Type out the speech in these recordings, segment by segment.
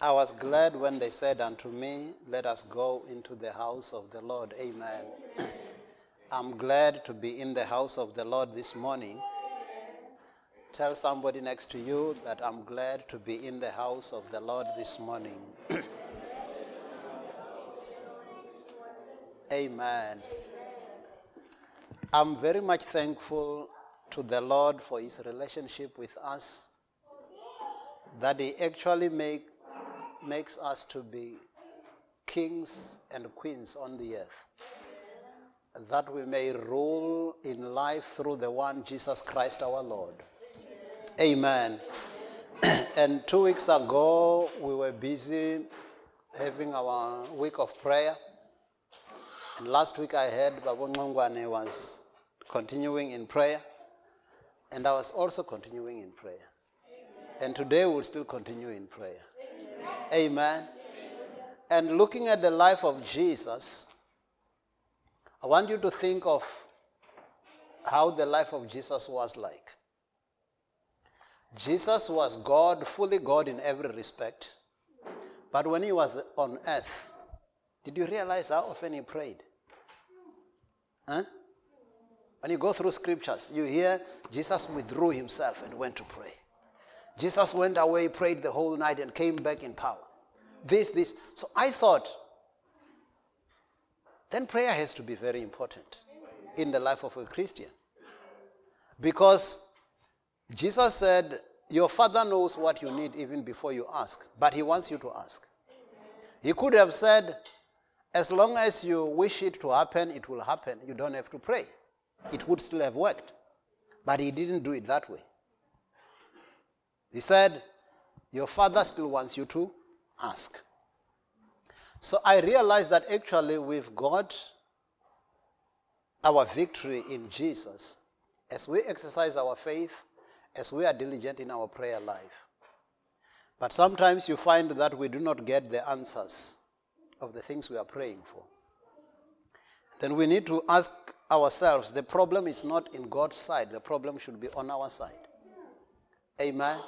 I was glad when they said unto me, Let us go into the house of the Lord. Amen. I'm glad to be in the house of the Lord this morning. Tell somebody next to you that I'm glad to be in the house of the Lord this morning. Amen. I'm very much thankful to the Lord for his relationship with us, that he actually make, makes us to be kings and queens on the earth, that we may rule in life through the one Jesus Christ our Lord. Amen. and two weeks ago, we were busy having our week of prayer. And last week I heard Babu Ngongwane was continuing in prayer. And I was also continuing in prayer. And today we'll still continue in prayer. Amen. And looking at the life of Jesus, I want you to think of how the life of Jesus was like. Jesus was God, fully God in every respect. But when he was on earth, did you realize how often he prayed? Huh? When you go through scriptures, you hear Jesus withdrew himself and went to pray. Jesus went away, prayed the whole night, and came back in power. This, this. So I thought, then prayer has to be very important in the life of a Christian. Because Jesus said, Your Father knows what you need even before you ask, but He wants you to ask. He could have said, As long as you wish it to happen, it will happen. You don't have to pray. It would still have worked. But He didn't do it that way. He said, Your Father still wants you to ask. So I realized that actually we've got our victory in Jesus as we exercise our faith as we are diligent in our prayer life. But sometimes you find that we do not get the answers of the things we are praying for. Then we need to ask ourselves the problem is not in God's side, the problem should be on our side. Amen.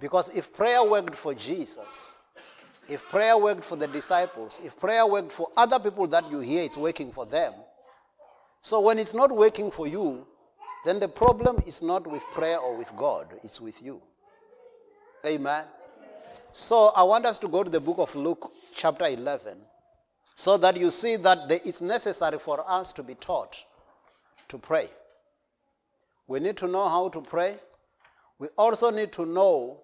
Because if prayer worked for Jesus, if prayer worked for the disciples, if prayer worked for other people that you hear, it's working for them. So when it's not working for you, then the problem is not with prayer or with God, it's with you. Amen. So I want us to go to the book of Luke, chapter 11, so that you see that it's necessary for us to be taught to pray. We need to know how to pray. We also need to know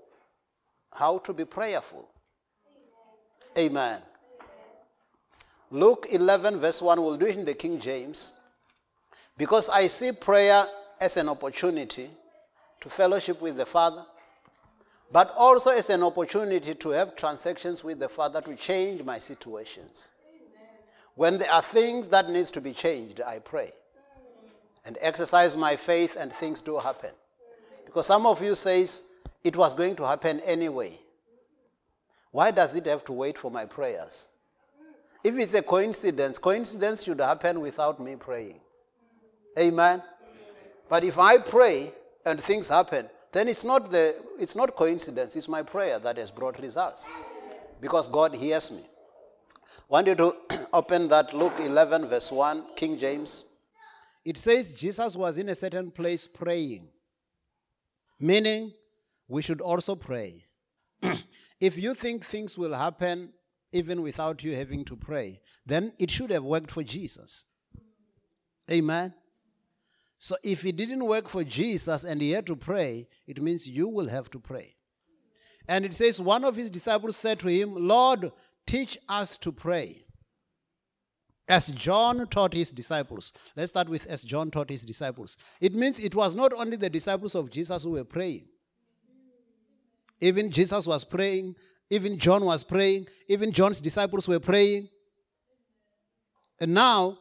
how to be prayerful. Amen. Luke 11, verse 1, we'll do it in the King James. Because I see prayer as an opportunity to fellowship with the Father, but also as an opportunity to have transactions with the Father to change my situations. When there are things that needs to be changed, I pray and exercise my faith and things do happen. Because some of you says it was going to happen anyway. Why does it have to wait for my prayers? If it's a coincidence, coincidence should happen without me praying. Amen. But if I pray and things happen, then it's not, the, it's not coincidence, it's my prayer that has brought results. Because God hears me. I want you to open that Luke 11, verse 1, King James. It says Jesus was in a certain place praying, meaning we should also pray. if you think things will happen even without you having to pray, then it should have worked for Jesus. Amen. So if it didn't work for Jesus and he had to pray, it means you will have to pray. And it says, one of his disciples said to him, Lord, teach us to pray. As John taught his disciples. Let's start with as John taught his disciples. It means it was not only the disciples of Jesus who were praying. Even Jesus was praying, even John was praying, even John's disciples were praying. And now,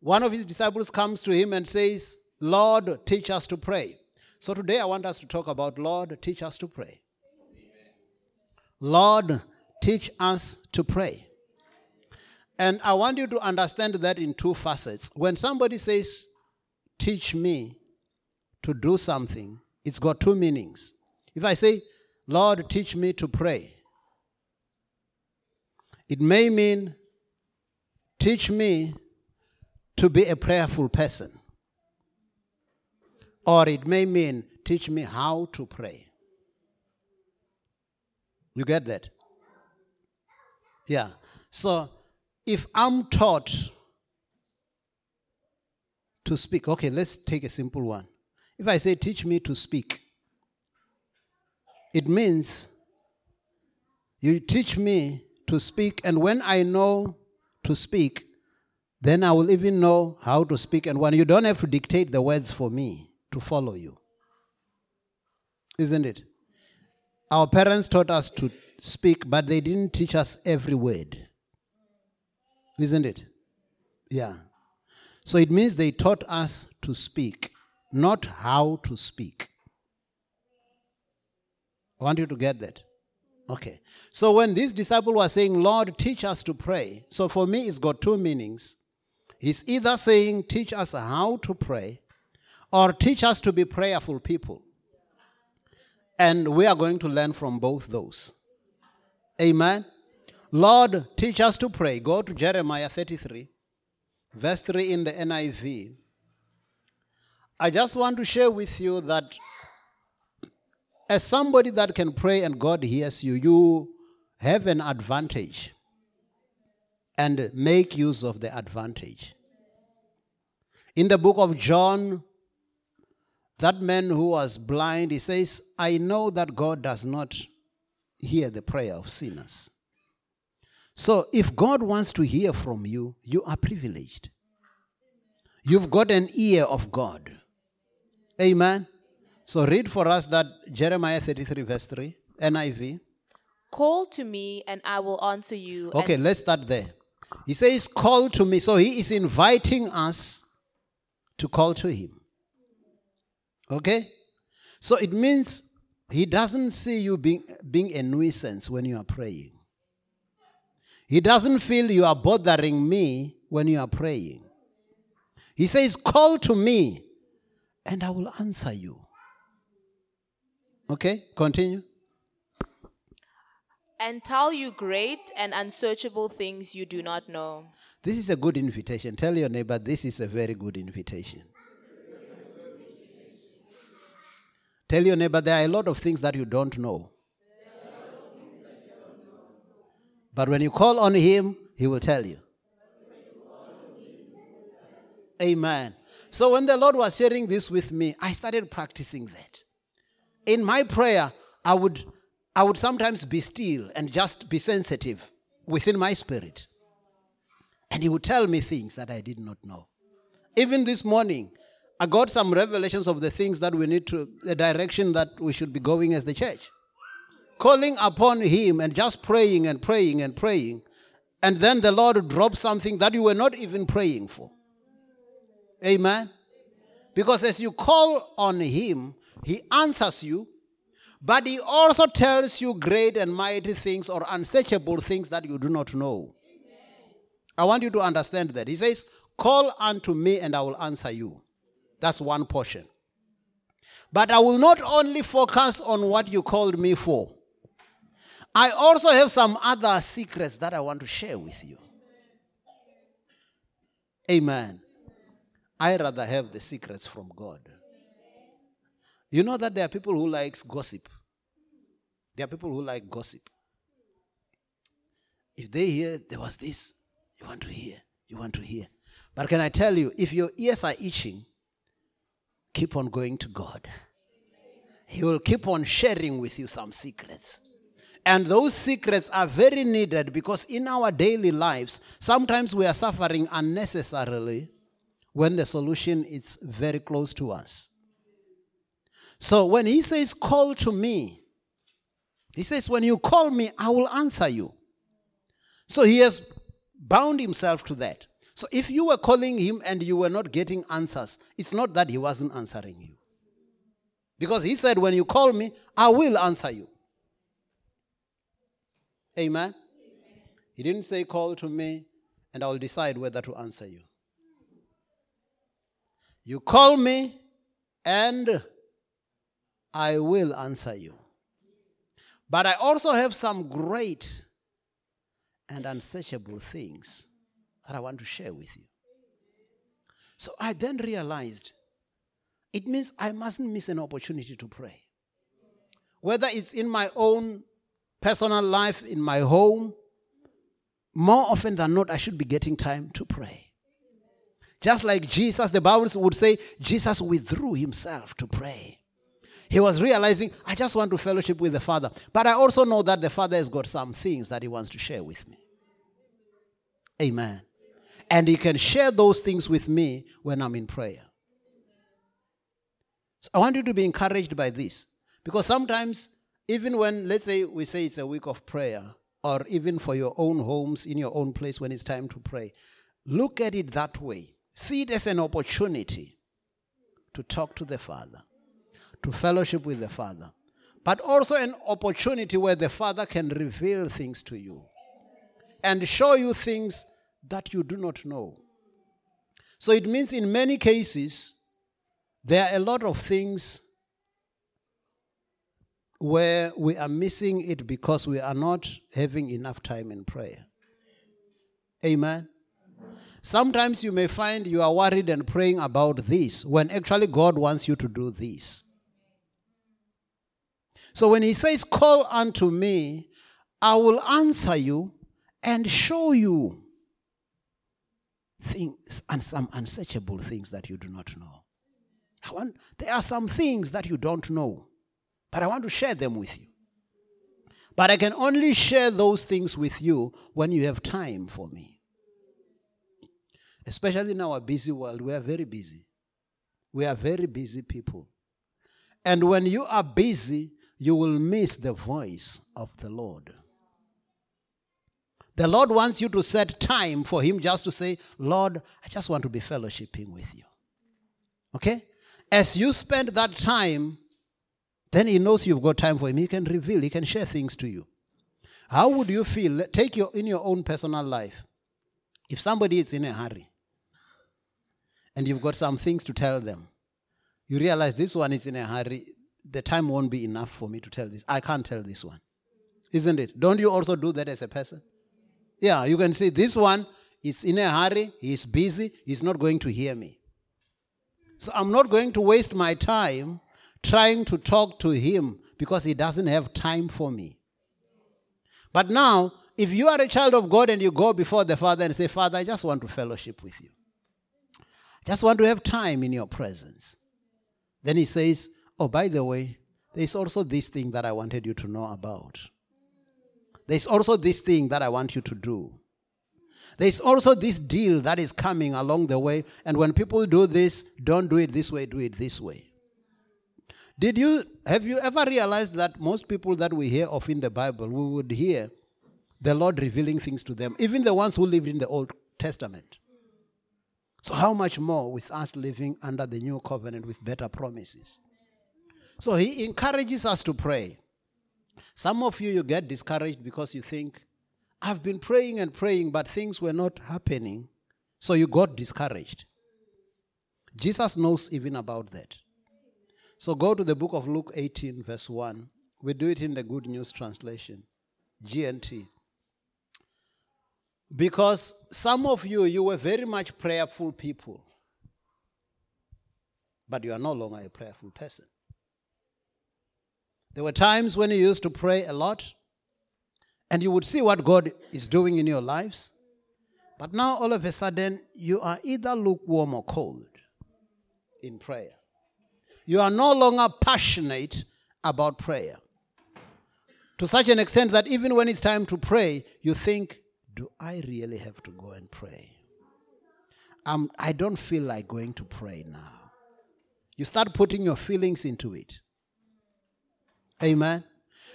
one of his disciples comes to him and says, Lord, teach us to pray. So today I want us to talk about Lord, teach us to pray. Lord, teach us to pray. And I want you to understand that in two facets. When somebody says, teach me to do something, it's got two meanings. If I say, Lord, teach me to pray, It may mean teach me to be a prayerful person. Or it may mean teach me how to pray. You get that? Yeah. So if I'm taught to speak, okay, let's take a simple one. If I say, teach me to speak, it means you teach me to speak, and when I know to speak, then I will even know how to speak. And when you don't have to dictate the words for me to follow you. Isn't it? Our parents taught us to speak, but they didn't teach us every word. Isn't it? Yeah. So it means they taught us to speak, not how to speak. I want you to get that. Okay. So when this disciple was saying, Lord, teach us to pray, so for me it's got two meanings. He's either saying, teach us how to pray, or teach us to be prayerful people. And we are going to learn from both those. Amen. Lord, teach us to pray. Go to Jeremiah 33, verse 3 in the NIV. I just want to share with you that as somebody that can pray and God hears you, you have an advantage and make use of the advantage. In the book of John, that man who was blind, he says, I know that God does not hear the prayer of sinners. So if God wants to hear from you, you are privileged. You've got an ear of God. Amen. So read for us that Jeremiah 33, verse 3, NIV. Call to me, and I will answer you. Okay, let's start there. He says, Call to me. So he is inviting us to call to him. Okay? So it means he doesn't see you being, being a nuisance when you are praying. He doesn't feel you are bothering me when you are praying. He says, Call to me, and I will answer you. Okay? Continue. and tell you great and unsearchable things you do not know. This is a good invitation. Tell your neighbor, this is a very good invitation. Tell your neighbor, there are a lot of things that you don't know. But when you call on him, he will tell you. Amen. So when the Lord was sharing this with me, I started practicing that. In my prayer, I would I would sometimes be still and just be sensitive within my spirit. And he would tell me things that I did not know. Even this morning, I got some revelations of the things that we need to, the direction that we should be going as the church. Calling upon him and just praying and praying and praying. And then the Lord drops something that you were not even praying for. Amen. Because as you call on him, he answers you, but he also tells you great and mighty things or unsearchable things that you do not know. I want you to understand that. He says, Call unto me and I will answer you. That's one portion. But I will not only focus on what you called me for, I also have some other secrets that I want to share with you. Amen. I rather have the secrets from God. You know that there are people who likes gossip. There are people who like gossip. If they hear there was this, you want to hear, you want to hear. But can I tell you, if your ears are itching, keep on going to God. He will keep on sharing with you some secrets. And those secrets are very needed because in our daily lives, sometimes we are suffering unnecessarily when the solution is very close to us. So when he says, Call to me, he says, When you call me, I will answer you. So he has bound himself to that. So if you were calling him and you were not getting answers, it's not that he wasn't answering you. Because he said, When you call me, I will answer you. Amen. He didn't say, Call to me and I will decide whether to answer you. You call me and I will answer you. But I also have some great and unsearchable things that I want to share with you. So I then realized it means I mustn't miss an opportunity to pray. Whether it's in my own personal life, in my home, more often than not, I should be getting time to pray. Just like Jesus, the Bible would say, Jesus withdrew himself to pray. He was realizing, I just want to fellowship with the Father. But I also know that the Father has got some things that he wants to share with me. Amen. And he can share those things with me when I'm in prayer. So I want you to be encouraged by this. Because sometimes, even when, let's say, we say it's a week of prayer, or even for your own homes, in your own place when it's time to pray, look at it that way. See it as an opportunity to talk to the Father, to fellowship with the Father, but also an opportunity where the Father can reveal things to you and show you things that you do not know. So it means in many cases, there are a lot of things where we are missing it because we are not having enough time in prayer. Amen. Sometimes you may find you are worried and praying about this when actually God wants you to do this. So when He says, Call unto me, I will answer you and show you things and some unsearchable things that you do not know. Want, there are some things that you don't know but I want to share them with you. But I can only share those things with you when you have time for me. Especially in our busy world, we are very busy. We are very busy people. And when you are busy, you will miss the voice of the Lord. The Lord wants you to set time for Him just to say, Lord, I just want to be fellowshipping with you. Okay? As you spend that time, then he knows you've got time for him. He can reveal, he can share things to you. How would you feel? Take your in your own personal life. If somebody is in a hurry and you've got some things to tell them, you realize this one is in a hurry, the time won't be enough for me to tell this. I can't tell this one. Isn't it? Don't you also do that as a person? Yeah, you can see this one is in a hurry, he's busy, he's not going to hear me. So I'm not going to waste my time trying to talk to him because he doesn't have time for me. But now, if you are a child of God and you go before the Father and say, Father, I just want to fellowship with you, I just want to have time in your presence. Then he says, Oh, by the way, there's also this thing that I wanted you to know about. There's also this thing that I want you to do. There's also this deal that is coming along the way. And when people do this, don't do it this way, do it this way. Did you have you ever realized that most people that we hear of in the Bible, we would hear the Lord revealing things to them, even the ones who lived in the Old Testament. So how much more with us living under the new covenant with better promises? So he encourages us to pray. Some of you you get discouraged because you think I've been praying and praying but things were not happening. So you got discouraged. Jesus knows even about that. So go to the book of Luke 18, verse 1. We do it in the Good News Translation, GNT. Because some of you, you were very much prayerful people, but you are no longer a prayerful person. There were times when you used to pray a lot, and you would see what God is doing in your lives. But now, all of a sudden, you are either lukewarm or cold in prayer you are no longer passionate about prayer. To such an extent that even when it's time to pray, you think, do I really have to go and pray? Um, I don't feel like going to pray now. You start putting your feelings into it. Amen.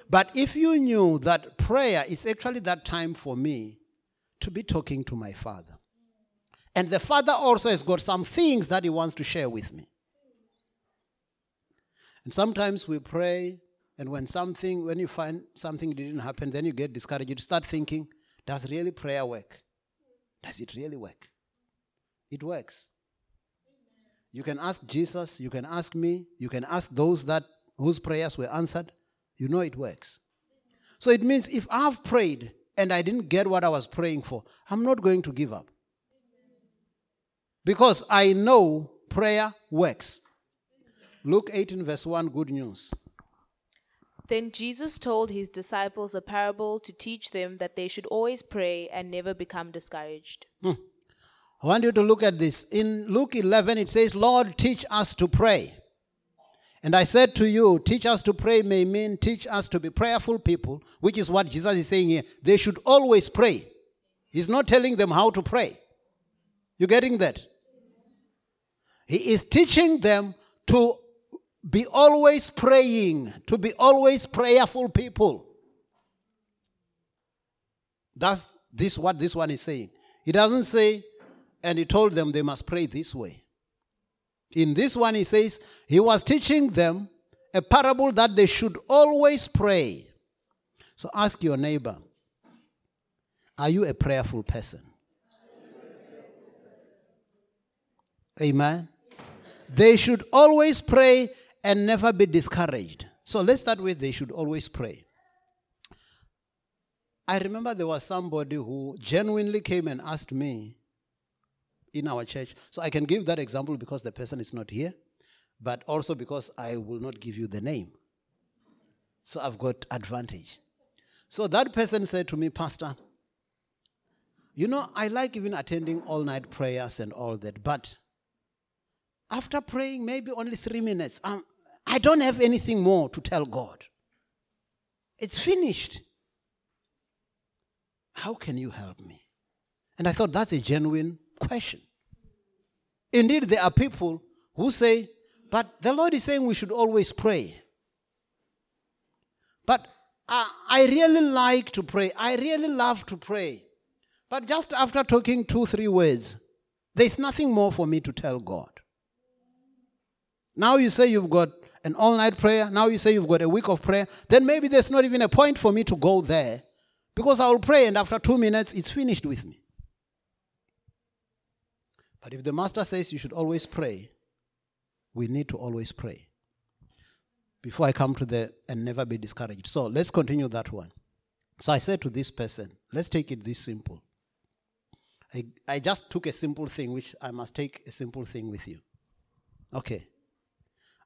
But if you knew that prayer is actually that time for me to be talking to my Father, and the Father also has got some things that He wants to share with me. And sometimes we pray, and when something, when you find something didn't happen, then you get discouraged. You start thinking, does really prayer work? Does it really work? It works. You can ask Jesus, you can ask me, you can ask those that whose prayers were answered. You know it works. So it means if I've prayed and I didn't get what I was praying for, I'm not going to give up. Because I know prayer works. Luke 18, verse 1, good news. Then Jesus told his disciples a parable to teach them that they should always pray and never become discouraged. Hmm. I want you to look at this. In Luke 11, it says, Lord, teach us to pray. And I said to you, teach us to pray may mean teach us to be prayerful people, which is what Jesus is saying here. They should always pray. He's not telling them how to pray. You getting that? He is teaching them to be always praying, to be always prayerful people. That's this what this one is saying. He doesn't say, and he told them they must pray this way. In this one, he says he was teaching them a parable that they should always pray. So ask your neighbor, are you a prayerful person? Amen. They should always pray and never be discouraged. So let's start with they should always pray. I remember there was somebody who genuinely came and asked me in our church. So I can give that example because the person is not here, but also because I will not give you the name. So I've got advantage. So that person said to me, Pastor, you know, I like even attending all night prayers and all that, but after praying maybe only three minutes, um, I don't have anything more to tell God. It's finished. How can you help me? And I thought that's a genuine question. Indeed, there are people who say, but the Lord is saying we should always pray. But I, I really like to pray. I really love to pray. But just after talking two, three words, there's nothing more for me to tell God. Now you say you've got an all night prayer. Now you say you've got a week of prayer. Then maybe there's not even a point for me to go there because I will pray and after two minutes it's finished with me. But if the master says you should always pray, we need to always pray. Before I come to the and never be discouraged. So let's continue that one. So I said to this person, let's take it this simple. I, I just took a simple thing, which I must take a simple thing with you. Okay.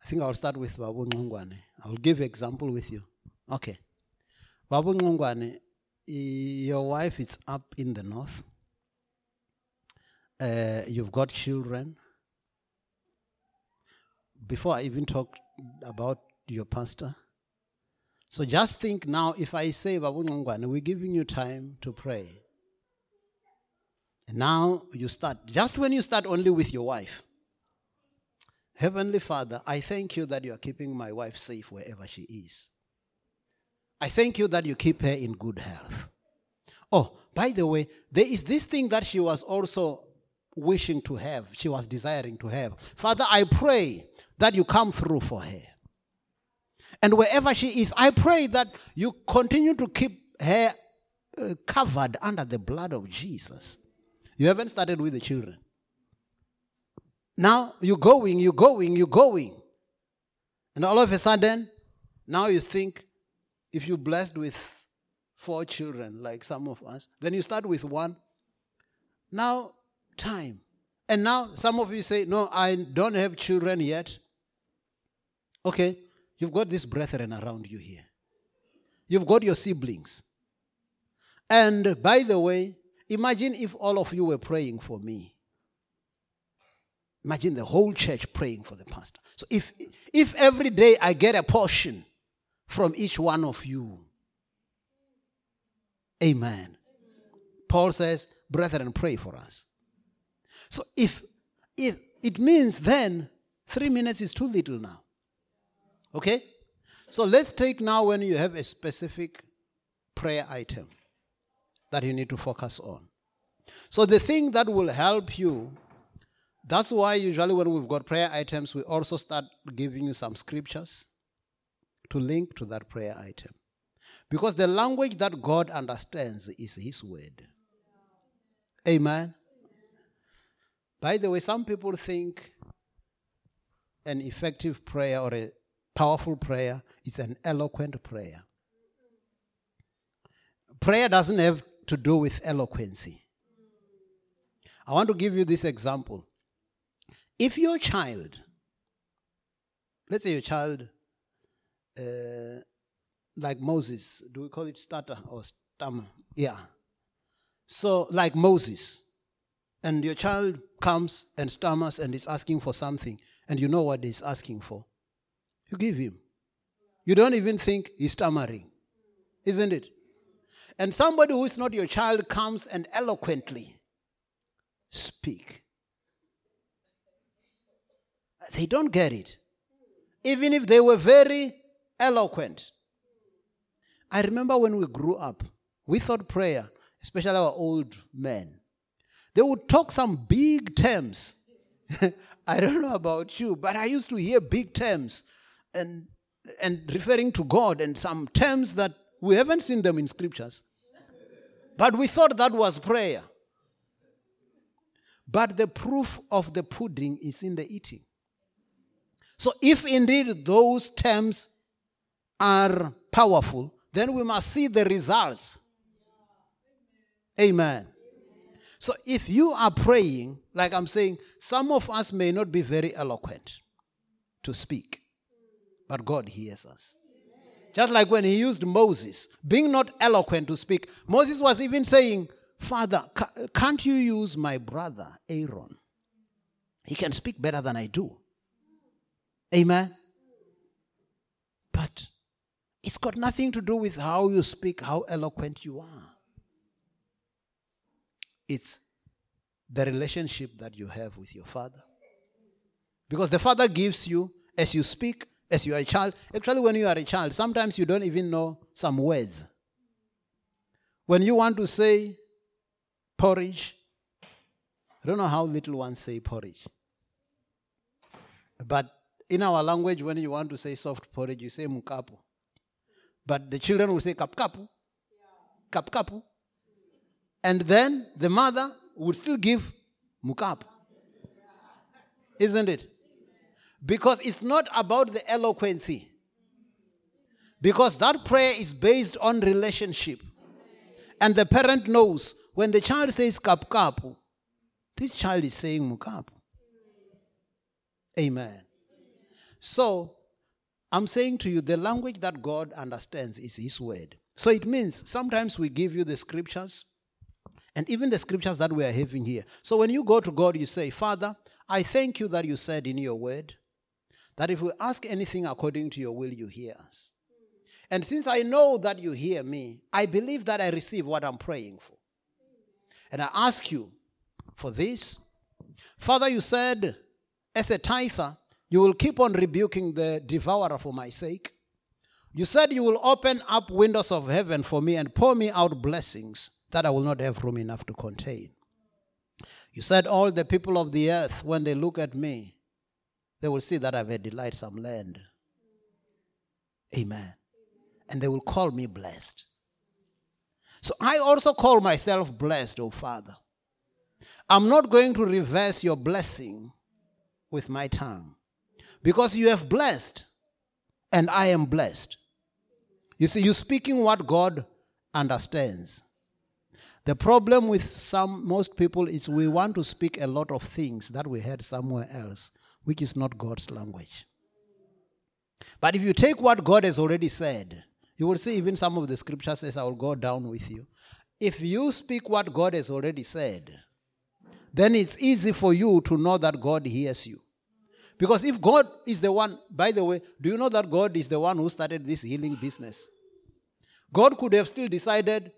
I think I'll start with Babu Ngongwane. I'll give example with you. Okay. Babu Ngongwane, your wife is up in the north. Uh, you've got children. Before I even talk about your pastor, so just think now if I say, Babu Ngongwane, we're giving you time to pray. And now you start, just when you start only with your wife. Heavenly Father, I thank you that you are keeping my wife safe wherever she is. I thank you that you keep her in good health. Oh, by the way, there is this thing that she was also wishing to have, she was desiring to have. Father, I pray that you come through for her. And wherever she is, I pray that you continue to keep her uh, covered under the blood of Jesus. You haven't started with the children. Now you're going, you're going, you're going. And all of a sudden, now you think if you're blessed with four children, like some of us, then you start with one. Now, time. And now some of you say, No, I don't have children yet. Okay, you've got these brethren around you here. You've got your siblings. And by the way, imagine if all of you were praying for me. Imagine the whole church praying for the pastor. So if if every day I get a portion from each one of you. Amen. Paul says, brethren, pray for us. So if if it means then three minutes is too little now. Okay? So let's take now when you have a specific prayer item that you need to focus on. So the thing that will help you that's why usually when we've got prayer items, we also start giving you some scriptures to link to that prayer item. Because the language that God understands is His word. Amen. By the way, some people think an effective prayer or a powerful prayer is an eloquent prayer. Prayer doesn't have to do with eloquency. I want to give you this example. If your child, let's say your child, uh, like Moses, do we call it stutter or stammer? Yeah. So, like Moses, and your child comes and stammers and is asking for something, and you know what he's asking for, you give him. You don't even think he's stammering, isn't it? And somebody who is not your child comes and eloquently speak. They don't get it. Even if they were very eloquent. I remember when we grew up, we thought prayer, especially our old men, they would talk some big terms. I don't know about you, but I used to hear big terms and, and referring to God and some terms that we haven't seen them in scriptures. But we thought that was prayer. But the proof of the pudding is in the eating. So, if indeed those terms are powerful, then we must see the results. Amen. So, if you are praying, like I'm saying, some of us may not be very eloquent to speak, but God hears us. Just like when he used Moses, being not eloquent to speak, Moses was even saying, Father, can't you use my brother Aaron? He can speak better than I do. Amen. But it's got nothing to do with how you speak, how eloquent you are. It's the relationship that you have with your father. Because the father gives you, as you speak, as you are a child. Actually, when you are a child, sometimes you don't even know some words. When you want to say porridge, I don't know how little ones say porridge. But in our language, when you want to say soft porridge, you say mukapu. But the children will say kapkapu, kapkapu. And then the mother would still give mukapu. Isn't it? Because it's not about the eloquency. Because that prayer is based on relationship. And the parent knows when the child says kapkapu, this child is saying mukapu. Amen. So, I'm saying to you, the language that God understands is His word. So it means sometimes we give you the scriptures and even the scriptures that we are having here. So when you go to God, you say, Father, I thank you that you said in your word that if we ask anything according to your will, you hear us. And since I know that you hear me, I believe that I receive what I'm praying for. And I ask you for this. Father, you said, as a tither, you will keep on rebuking the devourer for my sake. You said you will open up windows of heaven for me and pour me out blessings that I will not have room enough to contain. You said all the people of the earth, when they look at me, they will see that I've a delightsome land. Amen. And they will call me blessed. So I also call myself blessed, oh Father. I'm not going to reverse your blessing with my tongue. Because you have blessed, and I am blessed. You see, you're speaking what God understands. The problem with some most people is we want to speak a lot of things that we heard somewhere else, which is not God's language. But if you take what God has already said, you will see even some of the scriptures says, I will go down with you. If you speak what God has already said, then it's easy for you to know that God hears you. Because if God is the one, by the way, do you know that God is the one who started this healing business? God could have still decided,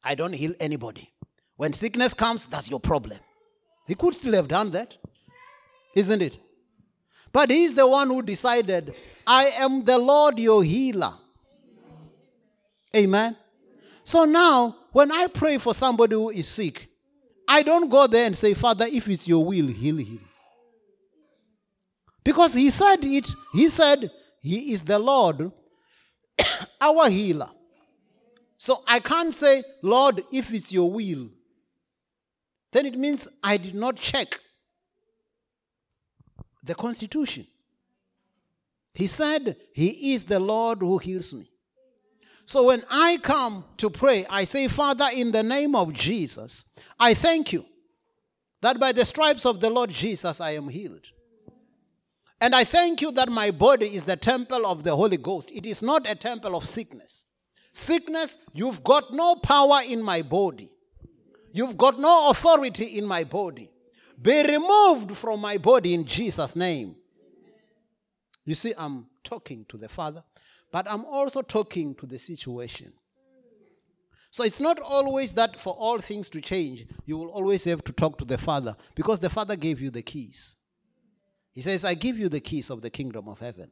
I don't heal anybody. When sickness comes, that's your problem. He could still have done that, isn't it? But He's the one who decided, I am the Lord your healer. Amen. So now, when I pray for somebody who is sick, I don't go there and say, Father, if it's your will, heal him. Because he said it, he said, He is the Lord, our healer. So I can't say, Lord, if it's your will. Then it means I did not check the Constitution. He said, He is the Lord who heals me. So when I come to pray, I say, Father, in the name of Jesus, I thank you that by the stripes of the Lord Jesus I am healed. And I thank you that my body is the temple of the Holy Ghost. It is not a temple of sickness. Sickness, you've got no power in my body. You've got no authority in my body. Be removed from my body in Jesus' name. You see, I'm talking to the Father, but I'm also talking to the situation. So it's not always that for all things to change, you will always have to talk to the Father because the Father gave you the keys. He says, I give you the keys of the kingdom of heaven.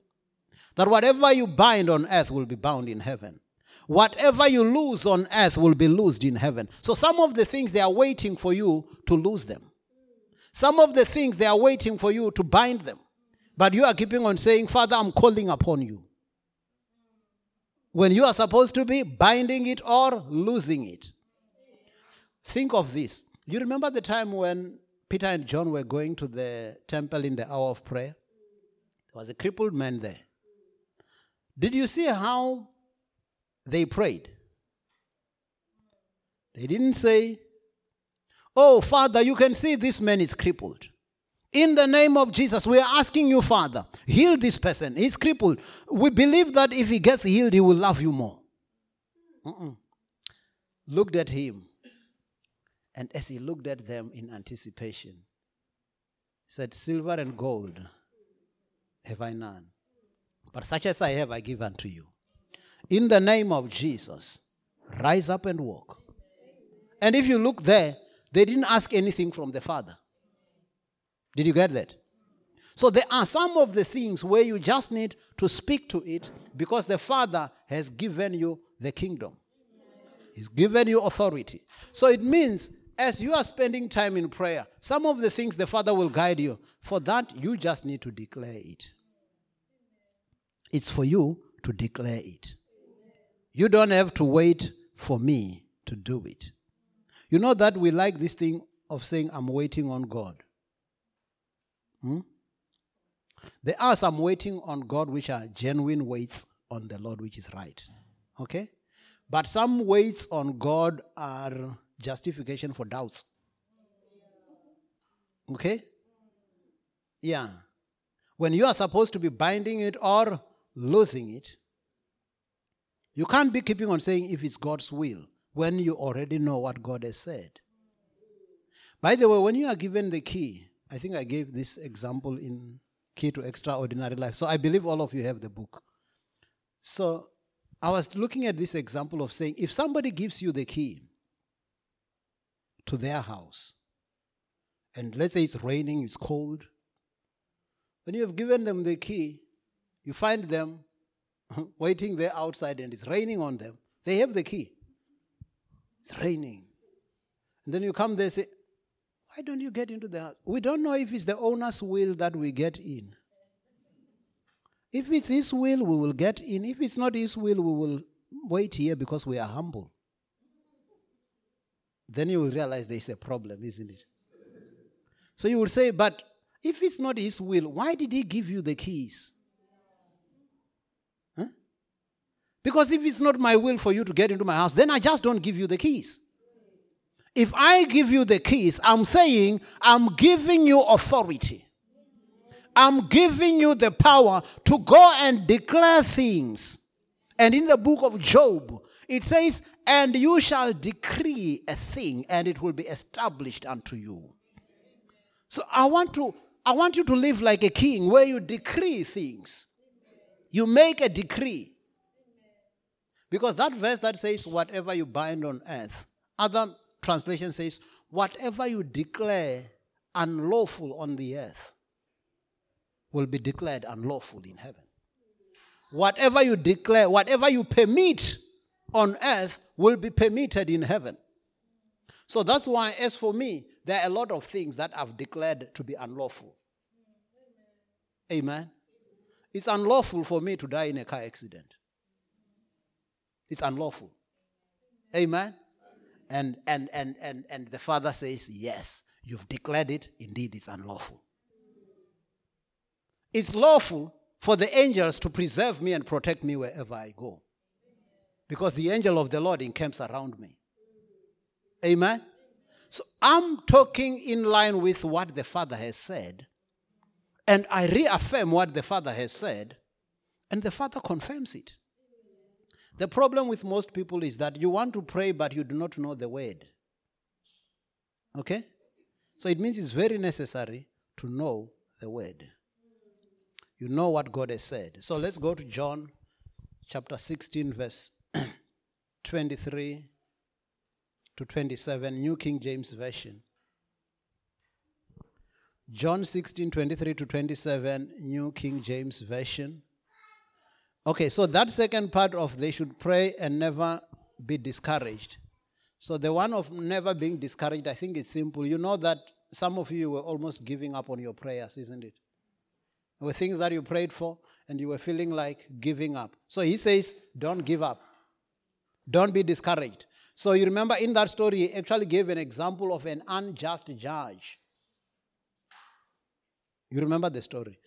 That whatever you bind on earth will be bound in heaven. Whatever you lose on earth will be loosed in heaven. So some of the things they are waiting for you to lose them. Some of the things they are waiting for you to bind them. But you are keeping on saying, Father, I'm calling upon you. When you are supposed to be binding it or losing it. Think of this. You remember the time when Peter and John were going to the temple in the hour of prayer? There was a crippled man there. Did you see how they prayed? They didn't say, Oh, Father, you can see this man is crippled. In the name of Jesus, we are asking you, Father, heal this person. He's crippled. We believe that if he gets healed, he will love you more. Mm-mm. Looked at him and as he looked at them in anticipation, he said, Silver and gold have I none, but such as I have, I give unto you. In the name of Jesus, rise up and walk. And if you look there, they didn't ask anything from the Father. Did you get that? So there are some of the things where you just need to speak to it because the Father has given you the kingdom. He's given you authority. So it means as you are spending time in prayer, some of the things the Father will guide you. For that, you just need to declare it. It's for you to declare it. You don't have to wait for me to do it. You know that we like this thing of saying, I'm waiting on God. Hmm? There are some waiting on God which are genuine waits on the Lord, which is right. Okay? But some waits on God are justification for doubts. Okay? Yeah. When you are supposed to be binding it or losing it, you can't be keeping on saying if it's God's will when you already know what God has said. By the way, when you are given the key, I think I gave this example in Key to Extraordinary Life. So I believe all of you have the book. So I was looking at this example of saying if somebody gives you the key to their house, and let's say it's raining, it's cold, when you have given them the key, you find them waiting there outside and it's raining on them. They have the key. It's raining. And then you come there and say, Why don't you get into the house? We don't know if it's the owner's will that we get in. If it's his will, we will get in. If it's not his will, we will wait here because we are humble. Then you will realize there is a problem, isn't it? So you will say, But if it's not his will, why did he give you the keys? Huh? Because if it's not my will for you to get into my house, then I just don't give you the keys. If I give you the keys, I'm saying I'm giving you authority. I'm giving you the power to go and declare things. And in the book of Job, it says, And you shall decree a thing, and it will be established unto you. So I want to I want you to live like a king where you decree things. You make a decree. Because that verse that says, Whatever you bind on earth, other translation says, Whatever you declare unlawful on the earth will be declared unlawful in heaven. Whatever you declare, whatever you permit on earth will be permitted in heaven. So that's why, as for me, there are a lot of things that I've declared to be unlawful. Amen. It's unlawful for me to die in a car accident. It's unlawful. Amen. And and and and and the father says, Yes, you've declared it, indeed it's unlawful. It's lawful for the angels to preserve me and protect me wherever I go. Because the angel of the Lord encamps around me. Amen. So I'm talking in line with what the Father has said, and I reaffirm what the Father has said, and the Father confirms it. The problem with most people is that you want to pray, but you do not know the word. Okay? So it means it's very necessary to know the word. You know what God has said. So let's go to John chapter 16, verse 23 to 27, New King James Version. John 16, 23 to 27, New King James Version. Okay, so that second part of they should pray and never be discouraged. So the one of never being discouraged, I think it's simple. You know that some of you were almost giving up on your prayers, isn't it? There were things that you prayed for and you were feeling like giving up. So he says, don't give up. Don't be discouraged. So you remember in that story, he actually gave an example of an unjust judge. You remember the story?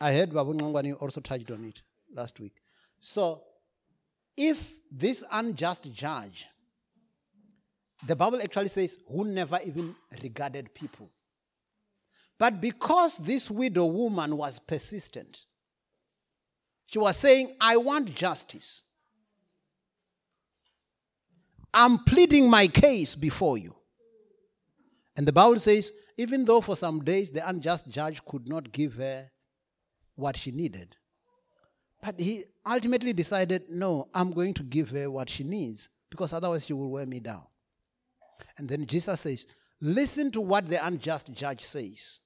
I heard Babu Ngwani also touched on it last week. So, if this unjust judge, the Bible actually says, who never even regarded people. But because this widow woman was persistent, she was saying, I want justice. I'm pleading my case before you. And the Bible says, even though for some days the unjust judge could not give her what she needed, but he ultimately decided, no, I'm going to give her what she needs because otherwise she will wear me down. And then Jesus says, listen to what the unjust judge says.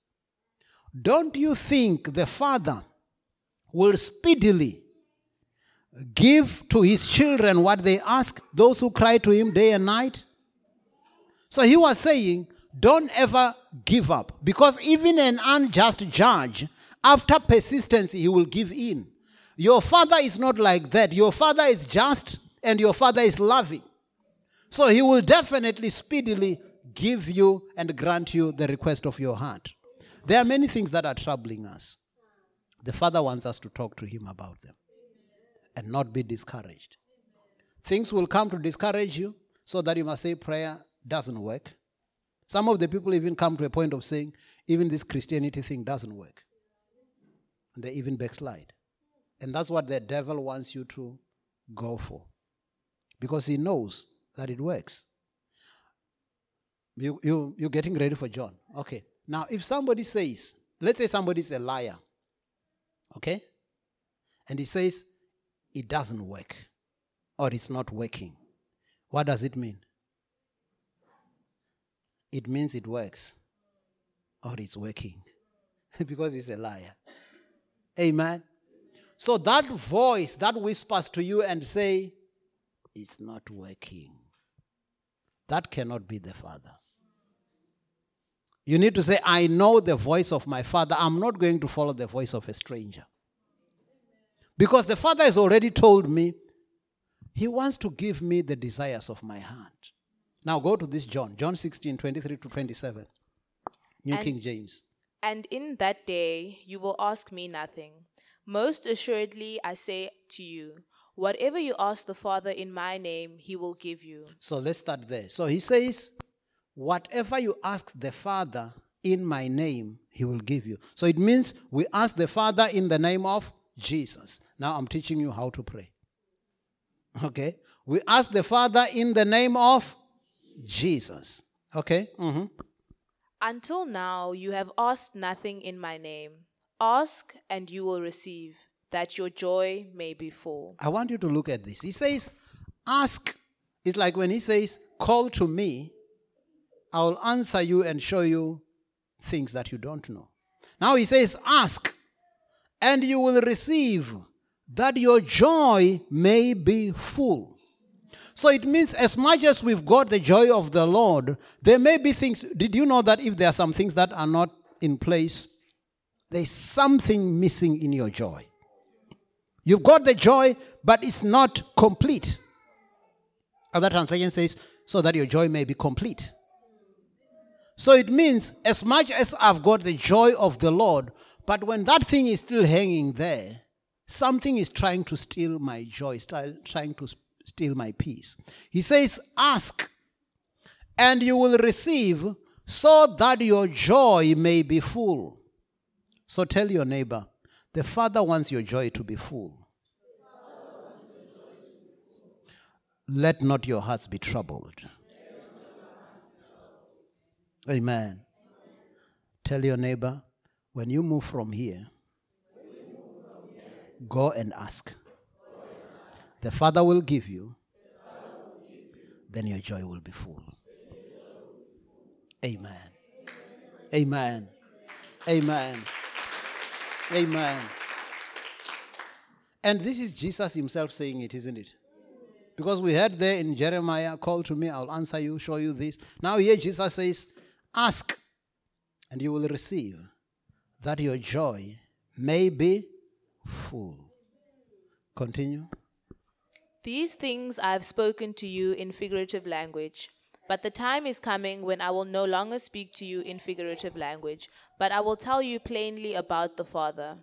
Don't you think the Father will speedily give to his children what they ask, those who cry to him day and night? So he was saying, don't ever give up. Because even an unjust judge, after persistence, he will give in. Your father is not like that. Your father is just and your father is loving. So he will definitely speedily give you and grant you the request of your heart. There are many things that are troubling us. The father wants us to talk to him about them and not be discouraged. Things will come to discourage you so that you must say prayer doesn't work. Some of the people even come to a point of saying, even this Christianity thing doesn't work. And they even backslide. And that's what the devil wants you to go for. Because he knows that it works. You, you, you're getting ready for John. Okay. Now, if somebody says, let's say somebody's a liar, okay? And he says, it doesn't work or it's not working. What does it mean? It means it works or it's working because he's a liar. Amen. So that voice that whispers to you and say, it's not working. That cannot be the Father. You need to say, I know the voice of my Father. I'm not going to follow the voice of a stranger. Because the Father has already told me He wants to give me the desires of my heart. Now go to this John, John 16, 23 to 27, New And- King James. And in that day you will ask me nothing. Most assuredly, I say to you, whatever you ask the Father in my name, he will give you. So let's start there. So he says, Whatever you ask the Father in my name, he will give you. So it means we ask the Father in the name of Jesus. Now I'm teaching you how to pray. Okay? We ask the Father in the name of Jesus. Okay? hmm Until now you have asked nothing in my name. Ask and you will receive, that your joy may be full. I want you to look at this. He says, Ask. It's like when he says, Call to me, I will answer you and show you things that you don't know. Now he says, Ask, and you will receive, that your joy may be full. So it means, as much as we've got the joy of the Lord, there may be things. Did you know that if there are some things that are not in place, there's something missing in your joy? You've got the joy, but it's not complete. Other translation says, so that your joy may be complete. So it means, as much as I've got the joy of the Lord, but when that thing is still hanging there, something is trying to steal my joy, trying to steal my peace. He says, Ask, and you will receive, so that your joy may be full. So tell your neighbor, the Father wants your joy to be full. Let not your hearts be troubled. Amen. Tell your neighbor, when you move from here, go and ask. The Father will give you, then your joy will be full. Amen. Amen. Amen. Amen. And this is Jesus himself saying it, isn't it? Because we heard there in Jeremiah, call to me, I'll answer you, show you this. Now here Jesus says, ask and you will receive that your joy may be full. Continue. These things I have spoken to you in figurative language. But the time is coming when I will no longer speak to you in figurative language, but I will tell you plainly about the Father.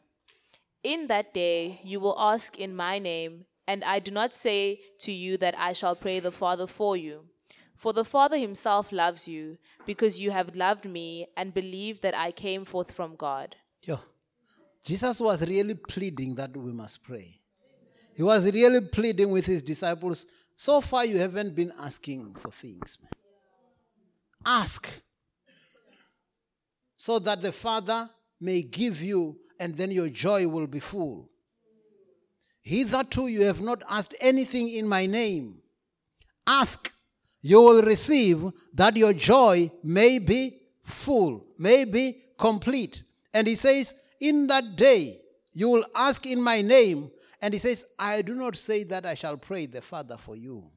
In that day you will ask in my name, and I do not say to you that I shall pray the Father for you. For the Father himself loves you, because you have loved me and believed that I came forth from God. Yeah. Jesus was really pleading that we must pray. He was really pleading with his disciples. So far, you haven't been asking for things. Ask so that the Father may give you, and then your joy will be full. Hitherto, you have not asked anything in my name. Ask, you will receive, that your joy may be full, may be complete. And he says, In that day, you will ask in my name. And he says, I do not say that I shall pray the Father for you.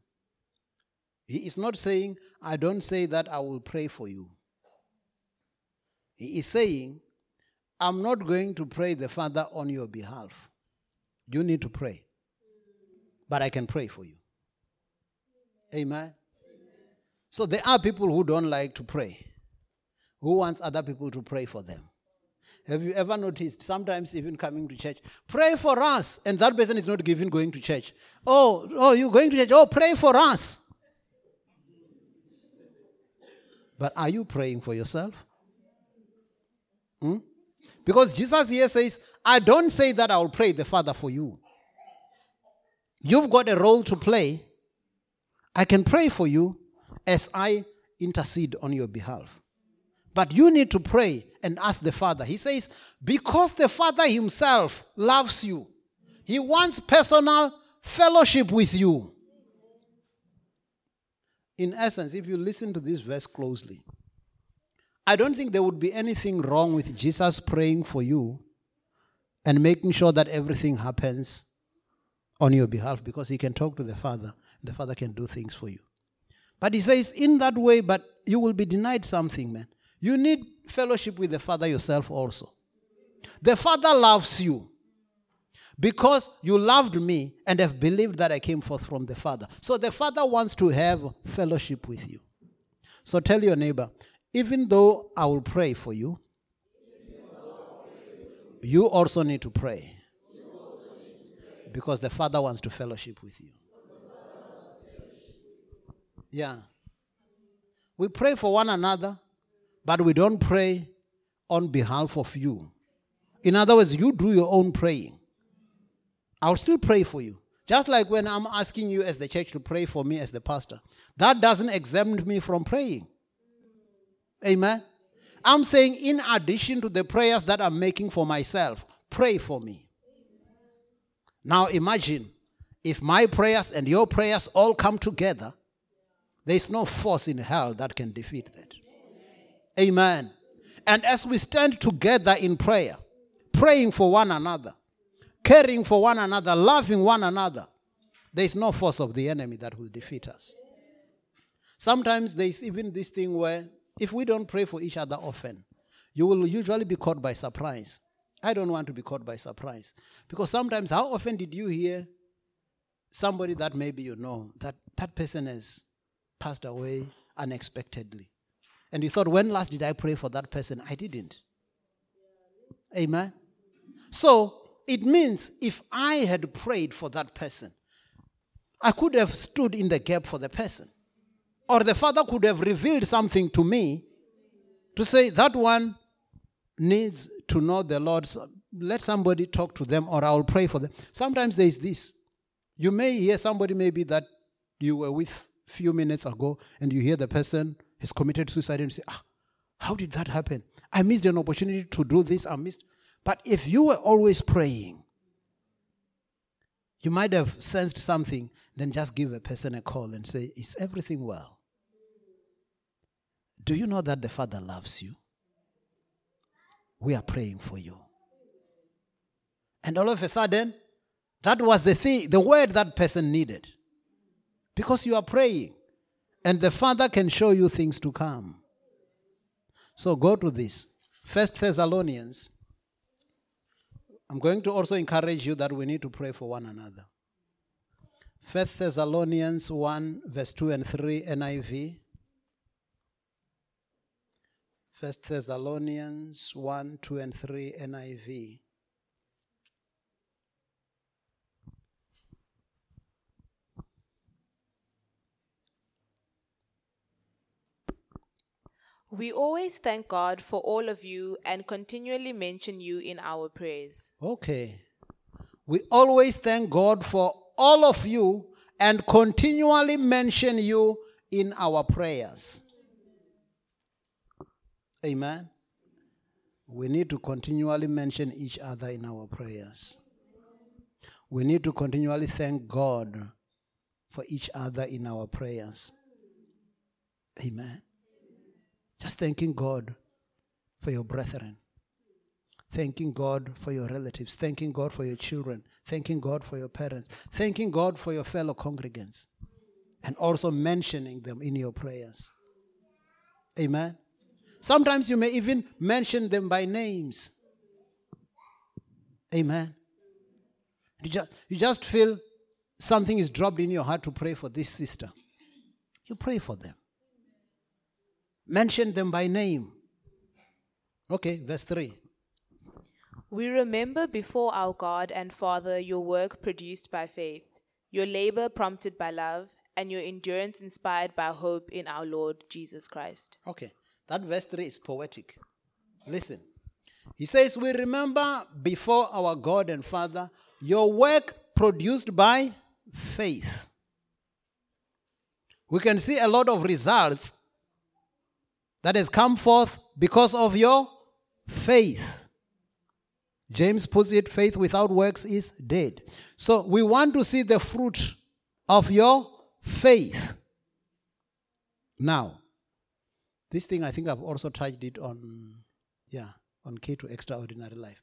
He is not saying, I don't say that I will pray for you. He is saying, I'm not going to pray the Father on your behalf. You need to pray. But I can pray for you. Amen. So there are people who don't like to pray, who wants other people to pray for them. Have you ever noticed, sometimes even coming to church, pray for us, and that person is not given going to church. Oh, oh, you're going to church. Oh, pray for us. But are you praying for yourself? Hmm? Because Jesus here says, I don't say that I will pray the Father for you. You've got a role to play. I can pray for you as I intercede on your behalf. But you need to pray and ask the Father. He says, because the Father Himself loves you, He wants personal fellowship with you. In essence, if you listen to this verse closely, I don't think there would be anything wrong with Jesus praying for you and making sure that everything happens on your behalf because he can talk to the Father. The Father can do things for you. But he says, in that way, but you will be denied something, man. You need fellowship with the Father yourself also. The Father loves you because you loved me and have believed that I came forth from the Father. So the Father wants to have fellowship with you. So tell your neighbor, even though I will pray for you, you also need to pray. Because the Father wants to fellowship with you. Yeah. We pray for one another, but we don't pray on behalf of you. In other words, you do your own praying. I'll still pray for you. Just like when I'm asking you as the church to pray for me as the pastor, that doesn't exempt me from praying. Amen. I'm saying, in addition to the prayers that I'm making for myself, pray for me. Now imagine if my prayers and your prayers all come together, there's no force in hell that can defeat that. Amen. And as we stand together in prayer, praying for one another, caring for one another, loving one another, there's no force of the enemy that will defeat us. Sometimes there's even this thing where if we don't pray for each other often, you will usually be caught by surprise. I don't want to be caught by surprise. Because sometimes, how often did you hear somebody that maybe you know that that person has passed away unexpectedly? And you thought, when last did I pray for that person? I didn't. Amen. So it means if I had prayed for that person, I could have stood in the gap for the person. Or the father could have revealed something to me to say that one needs to know the Lord. Let somebody talk to them or I'll pray for them. Sometimes there is this. You may hear somebody maybe that you were with few minutes ago and you hear the person has committed suicide and say, ah, how did that happen? I missed an opportunity to do this. I missed. But if you were always praying, you might have sensed something, then just give a person a call and say, Is everything well? Do you know that the Father loves you? We are praying for you. And all of a sudden, that was the thing, the word that person needed. Because you are praying. And the Father can show you things to come. So go to this. First Thessalonians. I'm going to also encourage you that we need to pray for one another. First Thessalonians 1, verse 2 and 3, NIV. First Thessalonians 1, 2 and 3, NIV. We always thank God for all of you and continually mention you in our prayers. Okay. We always thank God for all of you and continually mention you in our prayers. Amen. We need to continually mention each other in our prayers. We need to continually thank God for each other in our prayers. Amen. Just thanking God for your brethren. Thanking God for your relatives. Thanking God for your children. Thanking God for your parents. Thanking God for your fellow congregants. And also mentioning them in your prayers. Amen. Sometimes you may even mention them by names. Amen. You just, you just feel something is dropped in your heart to pray for this sister. You pray for them. Mention them by name. Okay, verse 3. We remember before our God and Father your work produced by faith, your labor prompted by love, and your endurance inspired by hope in our Lord Jesus Christ. Okay, that verse 3 is poetic. Listen. He says, We remember before our God and Father your work produced by faith. We can see a lot of results that has come forth because of your faith. James puts it faith without works is dead. So we want to see the fruit of your faith. Now, this thing I think I've also touched it on, yeah, on Key to Extraordinary Life.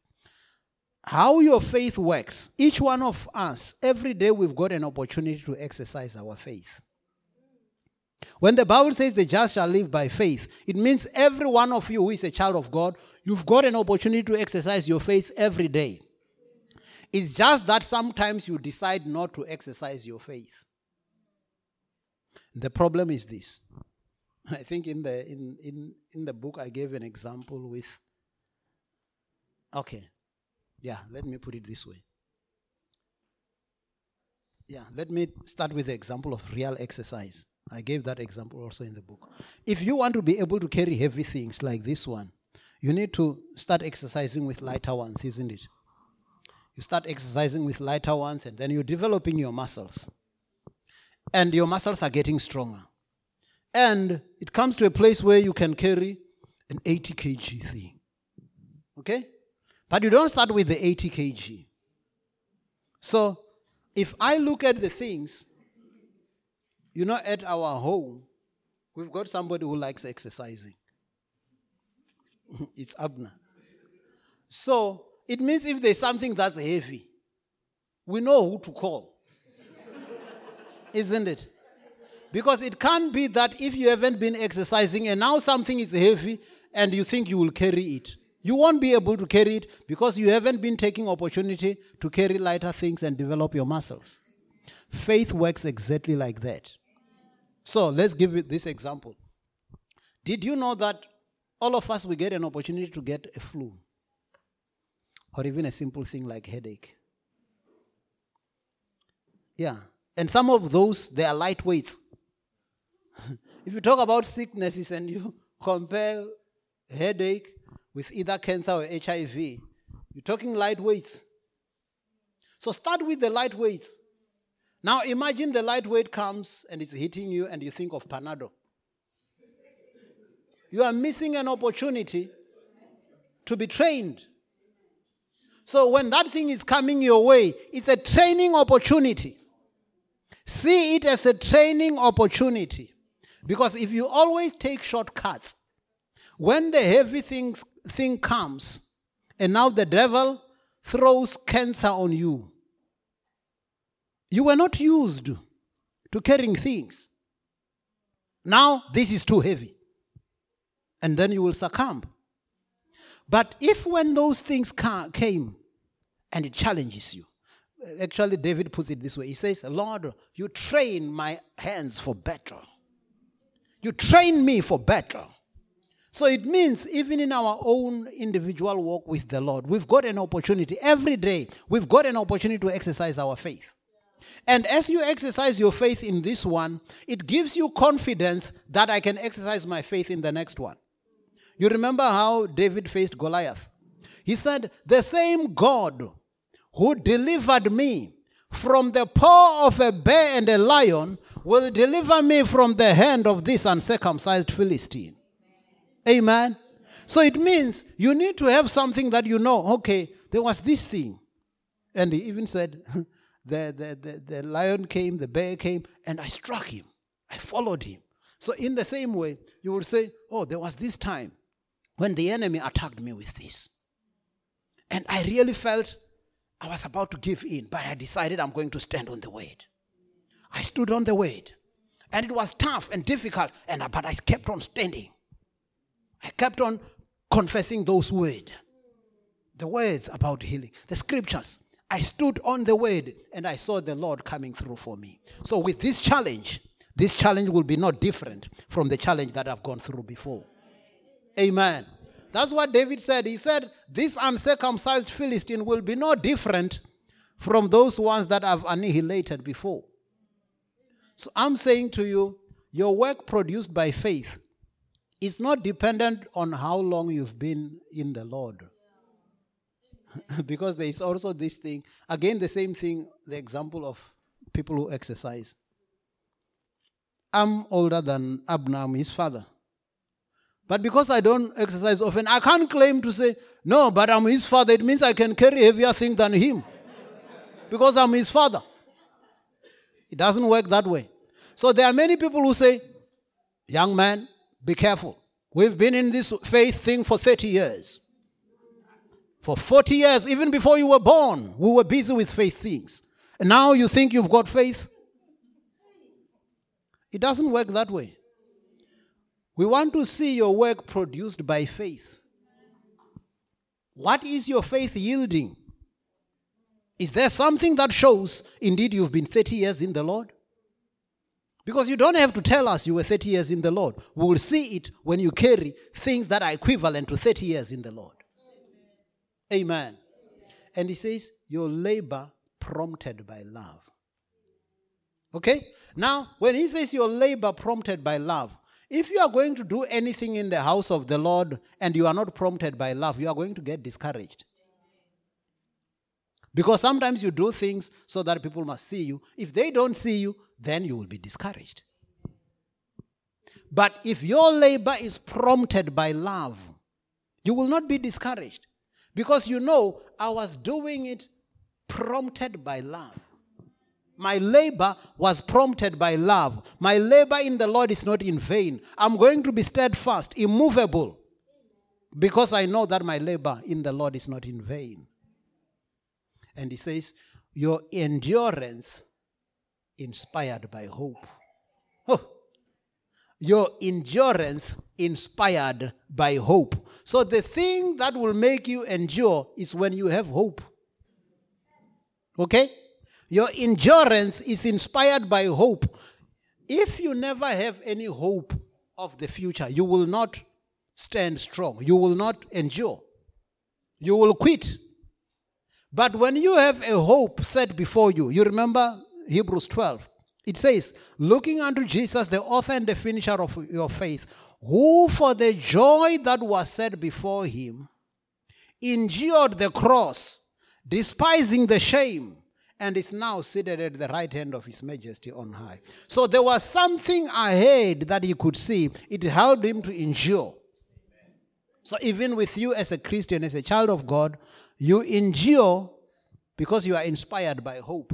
How your faith works. Each one of us, every day we've got an opportunity to exercise our faith. When the Bible says the just shall live by faith, it means every one of you who is a child of God, you've got an opportunity to exercise your faith every day. It's just that sometimes you decide not to exercise your faith. The problem is this. I think in the in, in, in the book I gave an example with okay. Yeah, let me put it this way. Yeah, let me start with the example of real exercise. I gave that example also in the book. If you want to be able to carry heavy things like this one, you need to start exercising with lighter ones, isn't it? You start exercising with lighter ones, and then you're developing your muscles. And your muscles are getting stronger. And it comes to a place where you can carry an 80 kg thing. Okay? But you don't start with the 80 kg. So, if I look at the things you know, at our home, we've got somebody who likes exercising. it's Abner. So it means if there's something that's heavy, we know who to call. Isn't it? Because it can't be that if you haven't been exercising and now something is heavy and you think you will carry it. You won't be able to carry it because you haven't been taking opportunity to carry lighter things and develop your muscles. Faith works exactly like that. So let's give it this example. Did you know that all of us we get an opportunity to get a flu or even a simple thing like headache? Yeah, And some of those, they are lightweights. if you talk about sicknesses and you compare headache with either cancer or HIV, you're talking lightweights. So start with the lightweights. Now imagine the lightweight comes and it's hitting you and you think of Panado. You are missing an opportunity to be trained. So when that thing is coming your way, it's a training opportunity. See it as a training opportunity. Because if you always take shortcuts, when the heavy things, thing comes, and now the devil throws cancer on you, you were not used to carrying things. Now this is too heavy. And then you will succumb. But if when those things ca- came and it challenges you, actually David puts it this way. He says, Lord, you train my hands for battle. You train me for battle. So it means even in our own individual walk with the Lord, we've got an opportunity every day. We've got an opportunity to exercise our faith. And as you exercise your faith in this one, it gives you confidence that I can exercise my faith in the next one. You remember how David faced Goliath? He said, The same God who delivered me from the paw of a bear and a lion will deliver me from the hand of this uncircumcised Philistine. Amen. So it means you need to have something that you know, okay, there was this thing. And he even said, the, the, the, the lion came, the bear came, and I struck him. I followed him. So, in the same way, you will say, Oh, there was this time when the enemy attacked me with this. And I really felt I was about to give in, but I decided I'm going to stand on the word. I stood on the word. And it was tough and difficult, and, but I kept on standing. I kept on confessing those words. The words about healing, the scriptures. I stood on the word and I saw the Lord coming through for me. So, with this challenge, this challenge will be not different from the challenge that I've gone through before. Amen. That's what David said. He said, This uncircumcised Philistine will be no different from those ones that I've annihilated before. So I'm saying to you, your work produced by faith is not dependent on how long you've been in the Lord. because there is also this thing, again, the same thing, the example of people who exercise. I'm older than Abnam, his father. But because I don't exercise often, I can't claim to say, no, but I'm his father. It means I can carry heavier thing than him. because I'm his father. It doesn't work that way. So there are many people who say, young man, be careful. We've been in this faith thing for 30 years. For 40 years, even before you were born, we were busy with faith things. And now you think you've got faith? It doesn't work that way. We want to see your work produced by faith. What is your faith yielding? Is there something that shows indeed you've been 30 years in the Lord? Because you don't have to tell us you were 30 years in the Lord. We will see it when you carry things that are equivalent to 30 years in the Lord. Amen. And he says, Your labor prompted by love. Okay? Now, when he says your labor prompted by love, if you are going to do anything in the house of the Lord and you are not prompted by love, you are going to get discouraged. Because sometimes you do things so that people must see you. If they don't see you, then you will be discouraged. But if your labor is prompted by love, you will not be discouraged. Because you know, I was doing it prompted by love. My labor was prompted by love. My labor in the Lord is not in vain. I'm going to be steadfast, immovable, because I know that my labor in the Lord is not in vain. And he says, Your endurance inspired by hope. Oh, your endurance inspired by hope. So the thing that will make you endure is when you have hope. Okay? Your endurance is inspired by hope. If you never have any hope of the future, you will not stand strong. You will not endure. You will quit. But when you have a hope set before you, you remember Hebrews 12. It says, Looking unto Jesus, the author and the finisher of your faith, who for the joy that was set before him endured the cross, despising the shame, and is now seated at the right hand of his majesty on high. So there was something ahead that he could see. It helped him to endure. So even with you as a Christian, as a child of God, you endure because you are inspired by hope.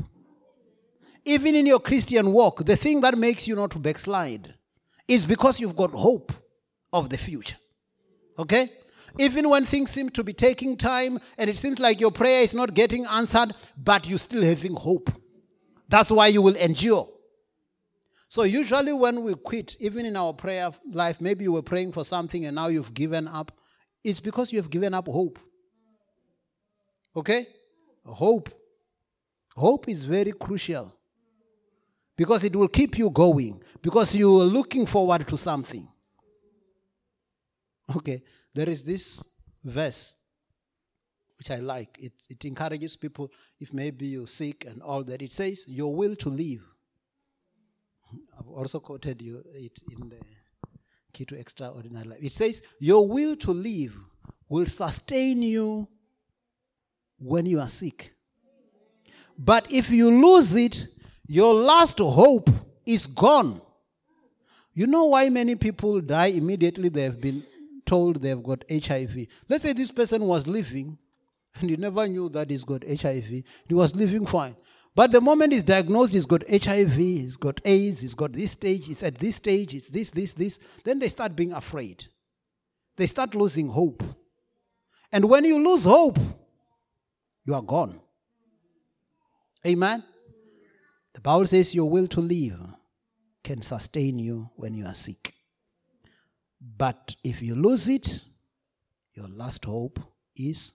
Even in your Christian walk, the thing that makes you not backslide is because you've got hope of the future. Okay? Even when things seem to be taking time and it seems like your prayer is not getting answered, but you're still having hope. That's why you will endure. So, usually, when we quit, even in our prayer life, maybe you were praying for something and now you've given up, it's because you have given up hope. Okay? Hope. Hope is very crucial because it will keep you going because you are looking forward to something. Okay, there is this verse which I like. It, it encourages people, if maybe you're sick and all that, it says, Your will to live. I've also quoted you it in the Key to Extraordinary Life. It says, Your will to live will sustain you when you are sick. But if you lose it, your last hope is gone. You know why many people die immediately they have been told they've got HIV? Let's say this person was living and you never knew that he's got HIV. He was living fine. But the moment he's diagnosed, he's got HIV, he's got AIDS, he's got this stage, he's at this stage, it's this, this, this. Then they start being afraid. They start losing hope. And when you lose hope, you are gone. Amen. The Bible says your will to live can sustain you when you are sick. But if you lose it, your last hope is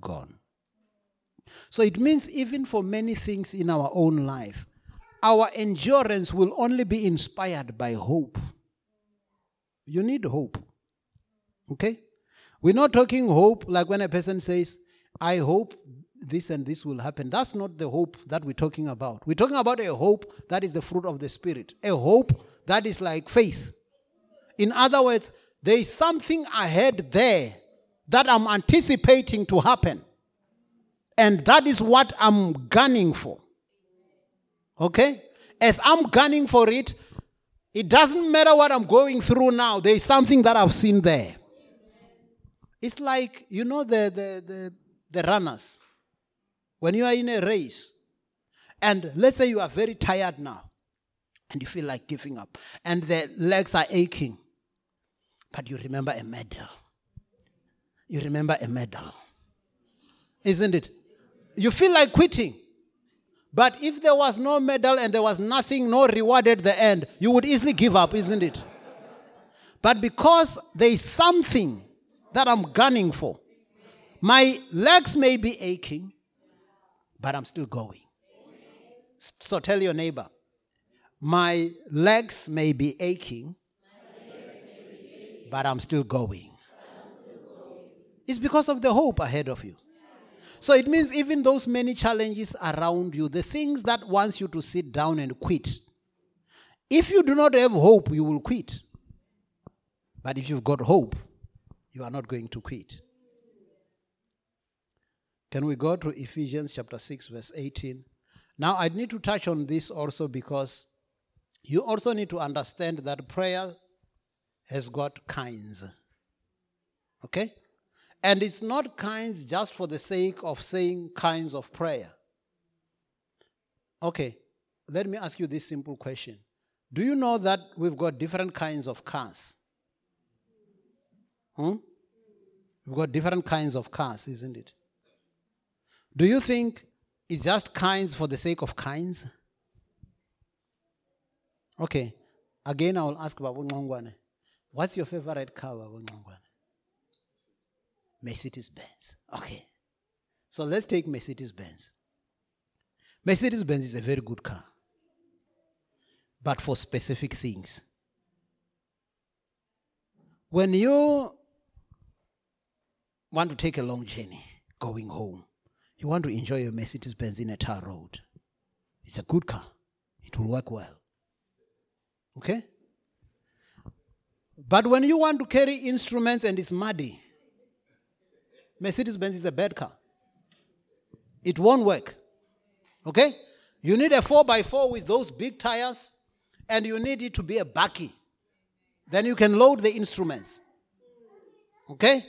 gone. So it means, even for many things in our own life, our endurance will only be inspired by hope. You need hope. Okay? We're not talking hope like when a person says, I hope this and this will happen. That's not the hope that we're talking about. We're talking about a hope that is the fruit of the Spirit, a hope that is like faith. In other words, there is something ahead there that I'm anticipating to happen. And that is what I'm gunning for. Okay? As I'm gunning for it, it doesn't matter what I'm going through now, there is something that I've seen there. It's like, you know, the, the, the, the runners. When you are in a race, and let's say you are very tired now, and you feel like giving up, and the legs are aching, but you remember a medal. You remember a medal. Isn't it? You feel like quitting. But if there was no medal and there was nothing, no reward at the end, you would easily give up, isn't it? But because there is something that I'm gunning for, my legs may be aching, but I'm still going. So tell your neighbor, my legs may be aching, but I'm still going. It's because of the hope ahead of you. So it means even those many challenges around you, the things that wants you to sit down and quit. If you do not have hope, you will quit. But if you've got hope, you are not going to quit. Can we go to Ephesians chapter 6, verse 18? Now, I need to touch on this also because you also need to understand that prayer has got kinds. Okay? And it's not kinds just for the sake of saying kinds of prayer. Okay, let me ask you this simple question Do you know that we've got different kinds of cars? Hmm? We've got different kinds of cars, isn't it? Do you think it's just kinds for the sake of kinds? Okay. Again, I will ask Babu Ngongwane. What's your favorite car, Babu? Mercedes Benz. Okay. So let's take Mercedes Benz. Mercedes Benz is a very good car, but for specific things. When you want to take a long journey going home, you want to enjoy your Mercedes Benz in a tar road. It's a good car. It will work well. Okay? But when you want to carry instruments and it's muddy, Mercedes Benz is a bad car. It won't work. Okay? You need a 4x4 with those big tires, and you need it to be a bakkie. Then you can load the instruments. Okay?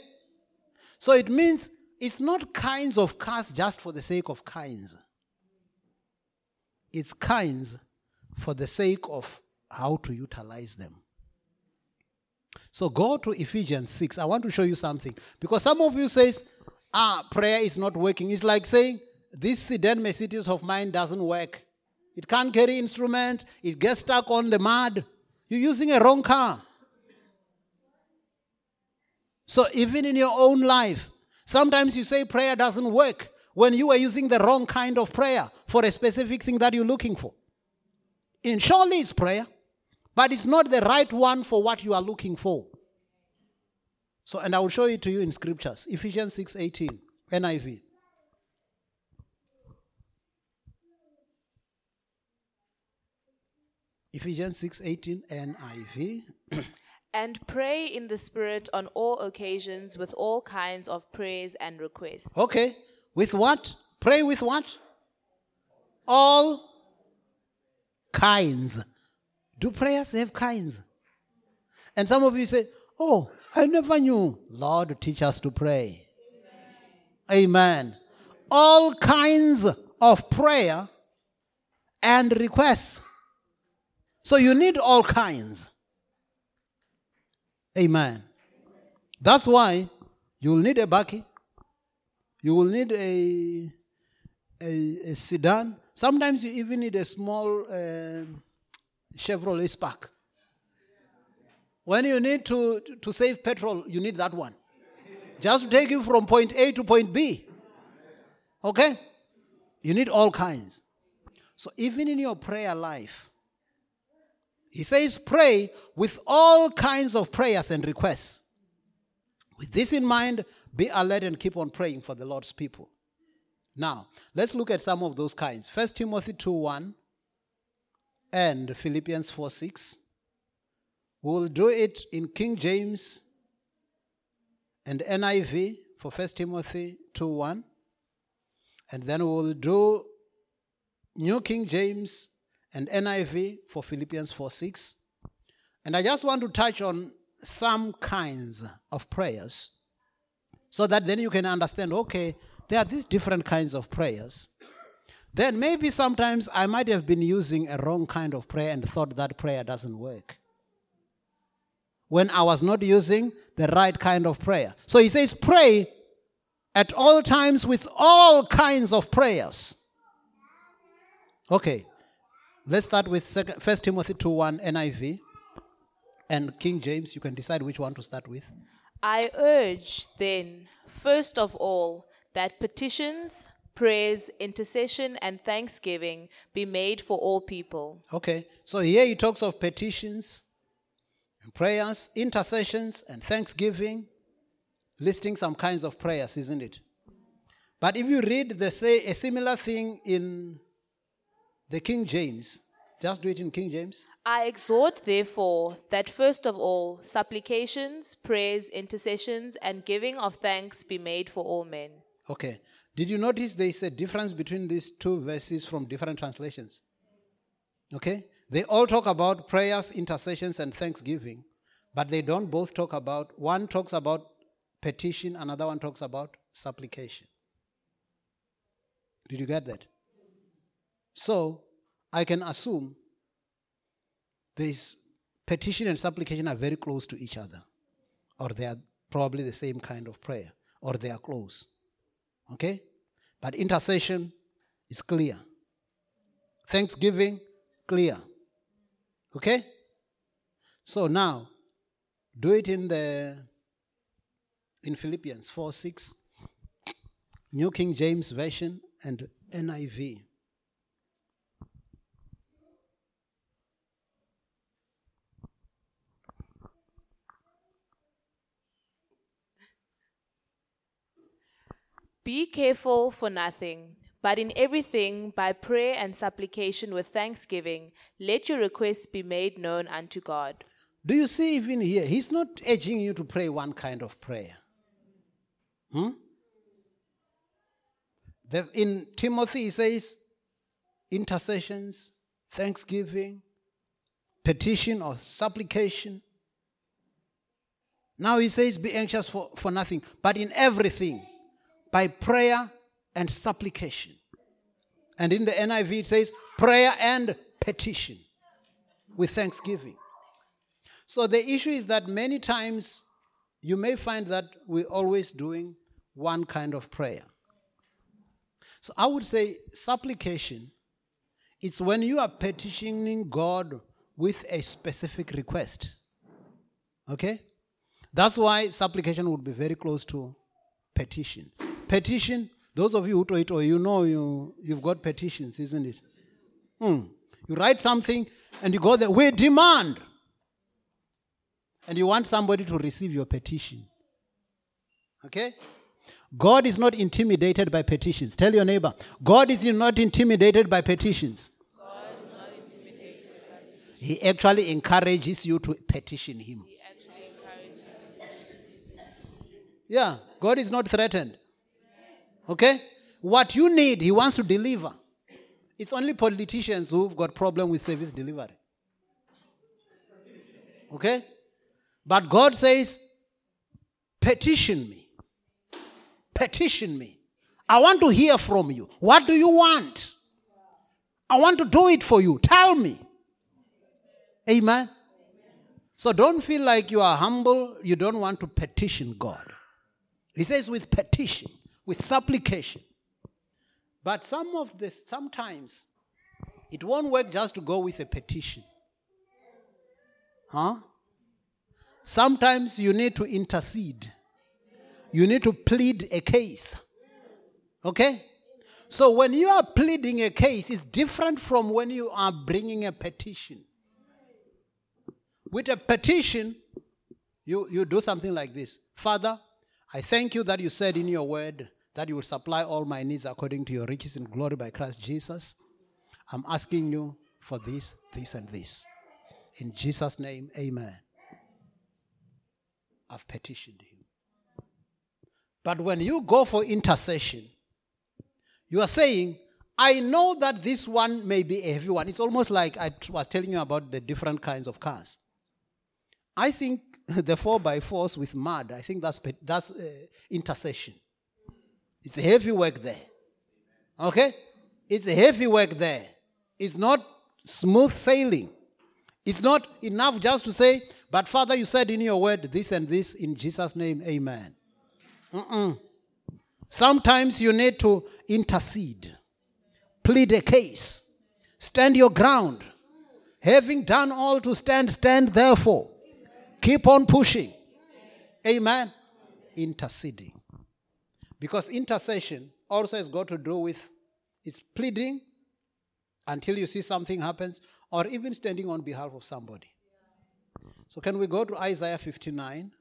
So it means it's not kinds of cars just for the sake of kinds. It's kinds for the sake of how to utilize them. So go to Ephesians 6. I want to show you something. Because some of you says, ah, prayer is not working. It's like saying, this sedan Mercedes of mine doesn't work. It can't carry instrument. It gets stuck on the mud. You're using a wrong car. So even in your own life, sometimes you say prayer doesn't work when you are using the wrong kind of prayer for a specific thing that you're looking for. And surely it's prayer, but it's not the right one for what you are looking for. So, and I will show it to you in scriptures. Ephesians 6:18, NIV. Ephesians 6:18 NIV. And pray in the Spirit on all occasions with all kinds of prayers and requests. Okay. With what? Pray with what? All kinds. Do prayers have kinds? And some of you say, Oh, I never knew. Lord, teach us to pray. Amen. All kinds of prayer and requests. So you need all kinds. Amen. That's why you will need a bakkie. You will need a, a, a sedan. Sometimes you even need a small uh, Chevrolet Spark. When you need to, to save petrol, you need that one. Just to take you from point A to point B. Okay? You need all kinds. So even in your prayer life, he says, pray with all kinds of prayers and requests. With this in mind, be alert and keep on praying for the Lord's people. Now, let's look at some of those kinds. 1 Timothy 2 1 and Philippians 4 6. We will do it in King James and NIV for 1 Timothy 2 1. And then we will do New King James and NIV for Philippians 4 6. And I just want to touch on some kinds of prayers so that then you can understand okay, there are these different kinds of prayers. Then maybe sometimes I might have been using a wrong kind of prayer and thought that prayer doesn't work. When I was not using the right kind of prayer. So he says, pray at all times with all kinds of prayers. Okay, Let's start with second, 1 Timothy 2 1 NIV and King James. You can decide which one to start with. I urge then, first of all, that petitions, prayers, intercession, and thanksgiving be made for all people. Okay, so here he talks of petitions, and prayers, intercessions, and thanksgiving, listing some kinds of prayers, isn't it? But if you read the say a similar thing in the King James. Just do it in King James. I exhort, therefore, that first of all, supplications, prayers, intercessions, and giving of thanks be made for all men. Okay. Did you notice there is a difference between these two verses from different translations? Okay? They all talk about prayers, intercessions, and thanksgiving, but they don't both talk about, one talks about petition, another one talks about supplication. Did you get that? So I can assume this petition and supplication are very close to each other, or they are probably the same kind of prayer, or they are close. Okay? But intercession is clear. Thanksgiving, clear. Okay? So now, do it in the in Philippians 4 6, New King James Version, and NIV. Be careful for nothing, But in everything, by prayer and supplication with thanksgiving, let your requests be made known unto God. Do you see even here? He's not urging you to pray one kind of prayer. Hmm? The- in Timothy, he says intercessions, thanksgiving, petition or supplication. Now he says, be anxious for, for nothing, but in everything, by prayer and supplication. And in the NIV, it says, prayer and petition with thanksgiving. So the issue is that many times you may find that we're always doing one kind of prayer. So I would say supplication, it's when you are petitioning God with a specific request. Okay? That's why supplication would be very close to petition. Petition, those of you who do it, or you know you, you've got petitions, isn't it? Hmm. You write something and you go there, we demand. And you want somebody to receive your petition. Okay? God is not intimidated by petitions. Tell your neighbor, God is not intimidated by petitions. He actually encourages you to petition Him. Yeah, God is not threatened. Okay? What you need, He wants to deliver. It's only politicians who've got problem with service delivery. Okay? But God says, petition me. Petition me. I want to hear from you. What do you want? I want to do it for you. Tell me. Amen. So don't feel like you are humble. You don't want to petition God. He says with petition, with supplication. But some of the sometimes it won't work just to go with a petition. Huh? Sometimes you need to intercede. You need to plead a case. Okay? So when you are pleading a case, it's different from when you are bringing a petition. With a petition, you, you do something like this Father, I thank you that you said in your word that you will supply all my needs according to your riches in glory by Christ Jesus. I'm asking you for this, this, and this. In Jesus' name, amen. I've petitioned him. But when you go for intercession, you are saying, I know that this one may be a heavy one. It's almost like I was telling you about the different kinds of cars. I think the 4 by 4s with mud, I think that's, that's uh, intercession. It's heavy work there. Okay? It's heavy work there. It's not smooth sailing. It's not enough just to say, but Father, you said in your word this and this in Jesus' name, amen. Mm-mm. Sometimes you need to intercede, plead a case, stand your ground. Having done all to stand, stand therefore. Keep on pushing. Amen. Interceding. Because intercession also has got to do with it's pleading until you see something happens, or even standing on behalf of somebody. So, can we go to Isaiah 59,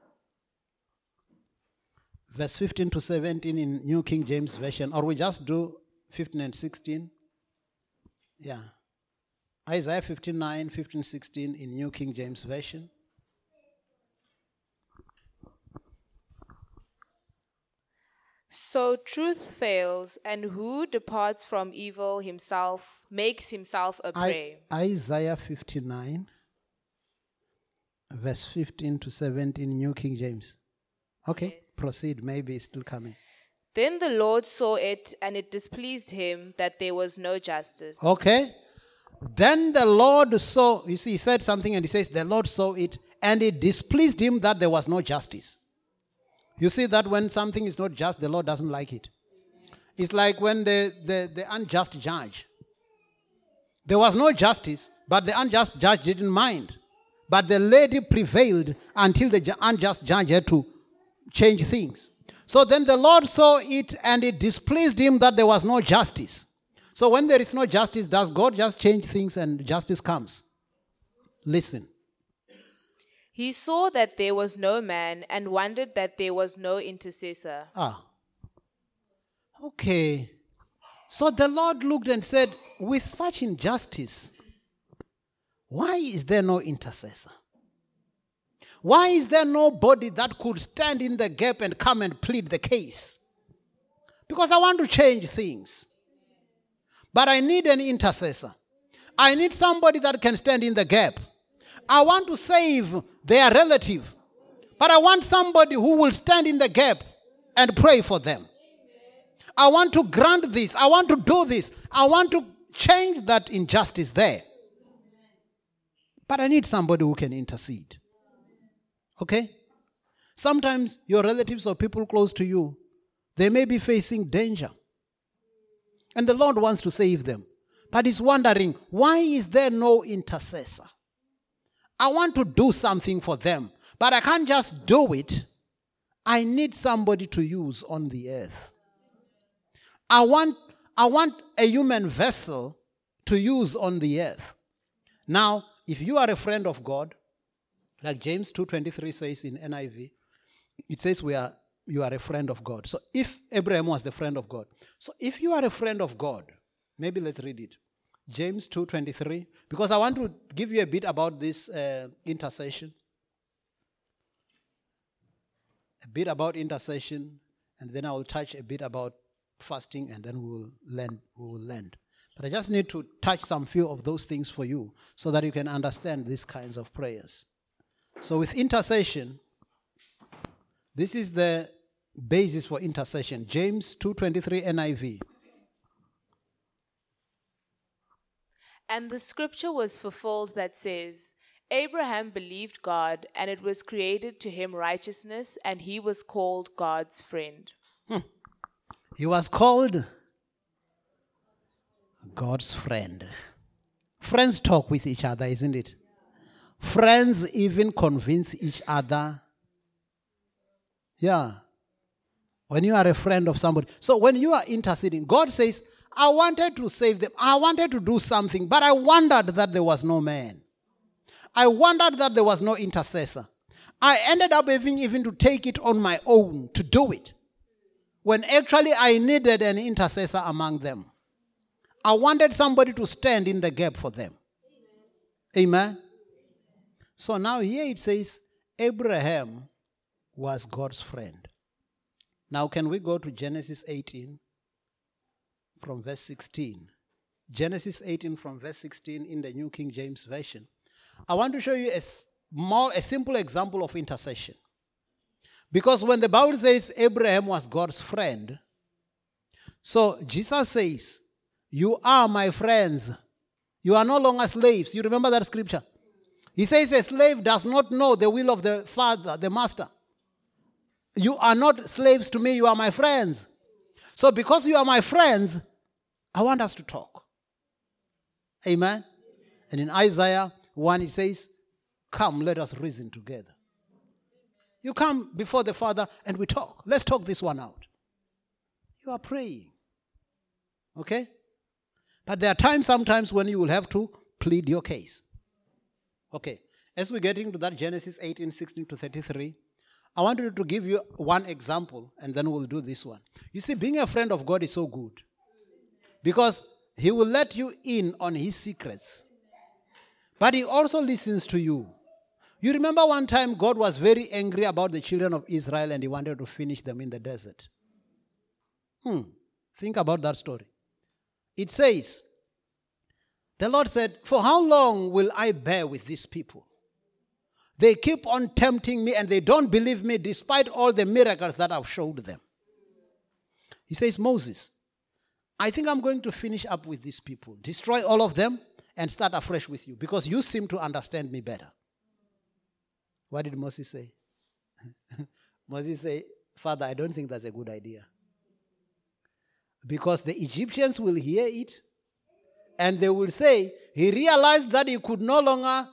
verse 15 to 17 in New King James Version, or we just do 15 and 16? Yeah. Isaiah 59, 15, 16 in New King James Version. So truth fails, and who departs from evil himself makes himself a prey. Isaiah 59, verse 15 to 17, New King James. Okay, proceed. Maybe it's still coming. Then the Lord saw it, and it displeased him that there was no justice. Okay. Then the Lord saw, you see, he said something and he says, The Lord saw it, and it displeased him that there was no justice. You see that when something is not just, the Lord doesn't like it. It's like when the, the, the unjust judge. There was no justice, but the unjust judge didn't mind. But the lady prevailed until the unjust judge had to change things. So then the Lord saw it and it displeased him that there was no justice. So when there is no justice, does God just change things and justice comes? Listen. He saw that there was no man, and wondered that there was no intercessor. Ah. Okay. So the Lord looked and said, With such injustice, why is there no intercessor? Why is there nobody that could stand in the gap and come and plead the case? Because I want to change things. But I need an intercessor. I need somebody that can stand in the gap. I want to save their relative. But I want somebody who will stand in the gap and pray for them. I want to grant this. I want to do this. I want to change that injustice there. But I need somebody who can intercede. Okay? Sometimes your relatives or people close to you, they may be facing danger. And the Lord wants to save them. But He's wondering, why is there no intercessor? I want to do something for them, but I can't just do it. I need somebody to use on the earth. I want, I want a human vessel to use on the earth. Now, if you are a friend of God, like James 2:23 says in NIV, it says we are you are a friend of God. So if Abraham was the friend of God, so if you are a friend of God, maybe let's read it. James 2:23 because I want to give you a bit about this uh, intercession. A bit about intercession and then I will touch a bit about fasting and then we will land we will land. But I just need to touch some few of those things for you so that you can understand these kinds of prayers. So with intercession this is the basis for intercession. James 2:23 NIV. And the scripture was fulfilled that says, Abraham believed God, and it was created to him righteousness, and he was called God's friend. Hmm. He was called God's friend. Friends talk with each other, isn't it? Friends even convince each other. Yeah. When you are a friend of somebody. So when you are interceding, God says, I wanted to save them. I wanted to do something, but I wondered that there was no man. I wondered that there was no intercessor. I ended up having even to take it on my own to do it. When actually I needed an intercessor among them. I wanted somebody to stand in the gap for them. Amen. So now here it says Abraham was God's friend. Now, can we go to Genesis 18 from verse 16? Genesis 18 from verse 16 in the New King James Version. I want to show you a small, a simple example of intercession. Because when the Bible says Abraham was God's friend, so Jesus says, You are my friends. You are no longer slaves. You remember that scripture? He says, A slave does not know the will of the father, the master. You are not slaves to me, you are my friends. So, because you are my friends, I want us to talk. Amen. And in Isaiah 1, it says, Come, let us reason together. You come before the Father and we talk. Let's talk this one out. You are praying. Okay? But there are times sometimes when you will have to plead your case. Okay. As we get into that Genesis 18, 16 to 33, I wanted to give you one example and then we'll do this one. You see, being a friend of God is so good because He will let you in on His secrets, but He also listens to you. You remember one time God was very angry about the children of Israel and He wanted to finish them in the desert. Hmm. Think about that story. It says, The Lord said, For how long will I bear with these people? They keep on tempting me and they don't believe me despite all the miracles that I've showed them. He says, Moses, I think I'm going to finish up with these people, destroy all of them, and start afresh with you because you seem to understand me better. What did Moses say? Moses said, Father, I don't think that's a good idea. Because the Egyptians will hear it and they will say, He realized that he could no longer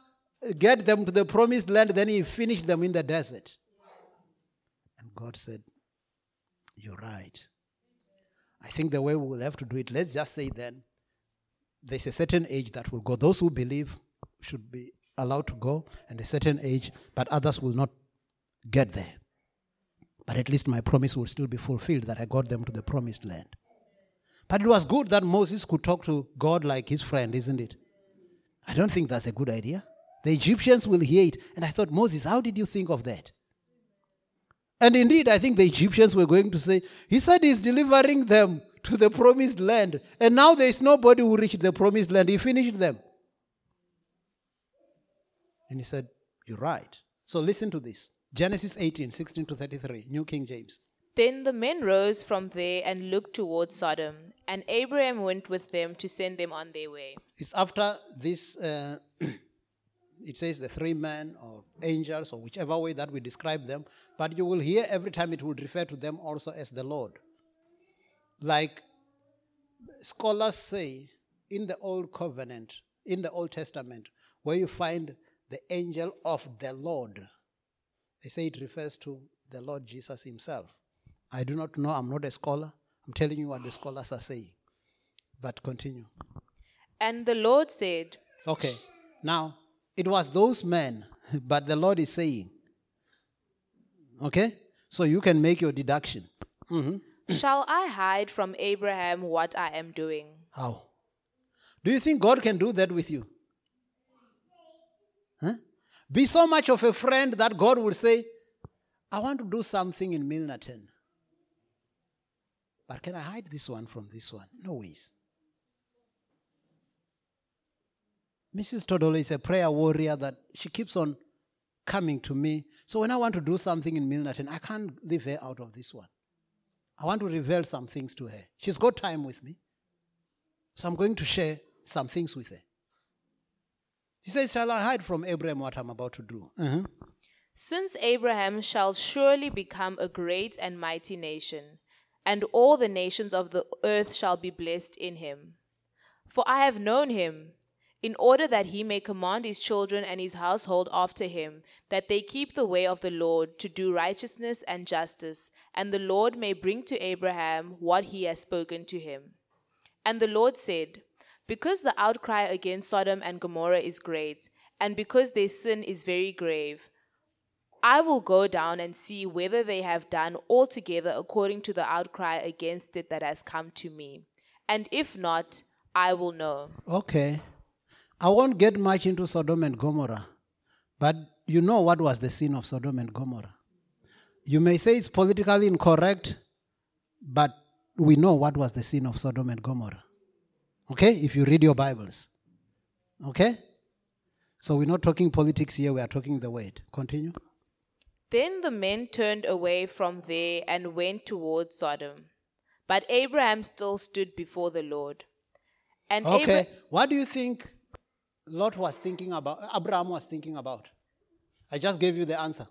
get them to the promised land, then he finished them in the desert. And God said, You're right. I think the way we will have to do it, let's just say then, there's a certain age that will go. Those who believe should be allowed to go, and a certain age, but others will not get there. But at least my promise will still be fulfilled that I got them to the promised land. But it was good that Moses could talk to God like his friend, isn't it? I don't think that's a good idea. The Egyptians will hear it. And I thought, Moses, how did you think of that? And indeed, I think the Egyptians were going to say, He said He's delivering them to the promised land. And now there is nobody who reached the promised land. He finished them. And he said, You're right. So listen to this Genesis 18, 16 to 33, New King James. Then the men rose from there and looked towards Sodom, and Abraham went with them to send them on their way. It's after this, uh, it says the three men or angels or whichever way that we describe them, but you will hear every time it will refer to them also as the Lord. Like scholars say in the Old Covenant, in the Old Testament, where you find the angel of the Lord, they say it refers to the Lord Jesus himself. I do not know, I'm not a scholar. I'm telling you what the scholars are saying. But continue. And the Lord said, Okay, now it was those men, but the Lord is saying, okay, so you can make your deduction. hmm Shall I hide from Abraham what I am doing? How? Do you think God can do that with you? Huh? Be so much of a friend that God will say, I want to do something in Milnerton. But can I hide this one from this one? No ways. Mrs. Todolo is a prayer warrior that she keeps on coming to me. So when I want to do something in Milnerton, I can't leave her out of this one. I want to reveal some things to her. She's got time with me. So I'm going to share some things with her. He says, Shall I hide from Abraham what I'm about to do? Uh-huh. Since Abraham shall surely become a great and mighty nation, and all the nations of the earth shall be blessed in him. For I have known him, in order that he may command his children and his household after him, that they keep the way of the Lord to do righteousness and justice, and the Lord may bring to Abraham what he has spoken to him. And the Lord said, Because the outcry against Sodom and Gomorrah is great, and because their sin is very grave, I will go down and see whether they have done altogether according to the outcry against it that has come to me. And if not, I will know. Okay. I won't get much into Sodom and Gomorrah, but you know what was the sin of Sodom and Gomorrah. You may say it's politically incorrect, but we know what was the sin of Sodom and Gomorrah. Okay? If you read your Bibles. Okay? So we're not talking politics here, we are talking the word. Continue. Then the men turned away from there and went towards Sodom. But Abraham still stood before the Lord. And Okay. Abra- What do you think Lot was thinking about, Abraham was thinking about? I just gave you the answer.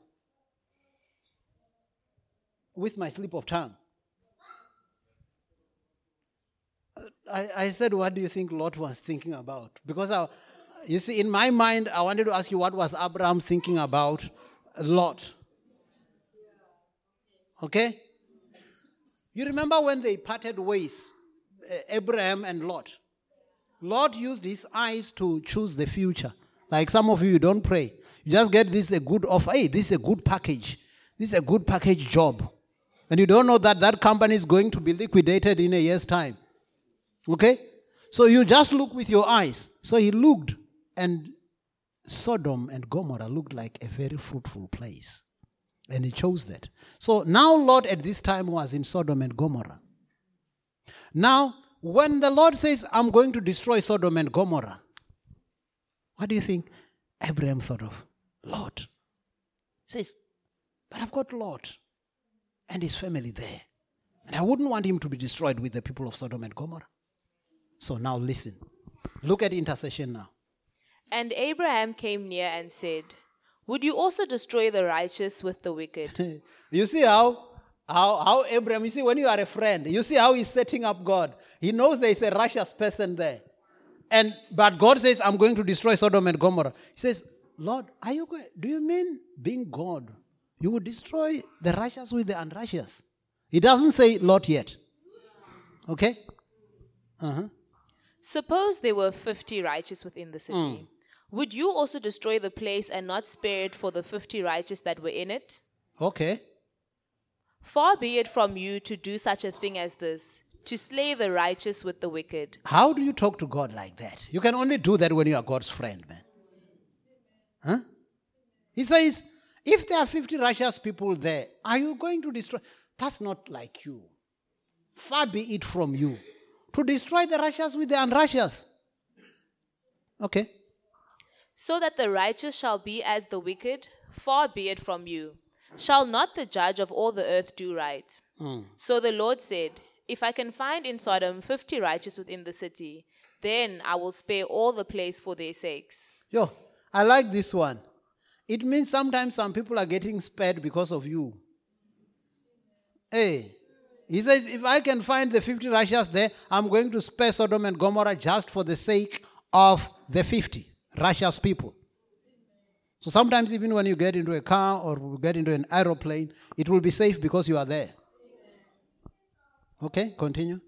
With my slip of tongue. I, I said, What do you think Lot was thinking about? Because I, you see, in my mind, I wanted to ask you what was Abraham thinking about Lot. Okay? You remember when they parted ways, uh, Abraham and Lot? Lot used his eyes to choose the future. Like some of you, you don't pray. You just get this a good offer. Hey, this is a good package. This is a good package job. And you don't know that that company is going to be liquidated in a year's time. Okay? So you just look with your eyes. So he looked, and Sodom and Gomorrah looked like a very fruitful place. And he chose that. So now Lot at this time was in Sodom and Gomorrah. Now, when the Lord says, I'm going to destroy Sodom and Gomorrah, what do you think Abraham thought of? Lot. He says, But I've got Lot and his family there. And I wouldn't want him to be destroyed with the people of Sodom and Gomorrah. So now listen. Look at intercession now. and Abraham came near and said, Would you also destroy the righteous with the wicked? you see how, how, how Abraham, you see, when you are a friend, you see how he's setting up God. He knows there is a righteous person there. And but God says, I'm going to destroy Sodom and Gomorrah. He says, Lord, are you going do you mean being God? You would destroy the righteous with the unrighteous. He doesn't say Lot yet. Okay? Uh-huh. Suppose there were fifty righteous within the city. Would you also destroy the place and not spare it for the fifty righteous that were in it? Okay. Far be it from you to do such a thing as this, to slay the righteous with the wicked. How do you talk to God like that? You can only do that when you are God's friend, man. Huh? He says, if there are 50 righteous people there, are you going to destroy? That's not like you. Far be it from you to destroy the righteous with the unrighteous. Okay. So that the righteous shall be as the wicked, far be it from you. Shall not the judge of all the earth do right? Hmm. So the Lord said, If I can find in Sodom fifty righteous within the city, then I will spare all the place for their sakes. Yo, I like this one. It means sometimes some people are getting spared because of you. Hey, he says, if I can find the 50 righteous there, I'm going to spare Sodom and Gomorrah just for the sake of the 50 righteous people. So sometimes, even when you get into a car or get into an aeroplane, it will be safe because you are there. Okay, continue.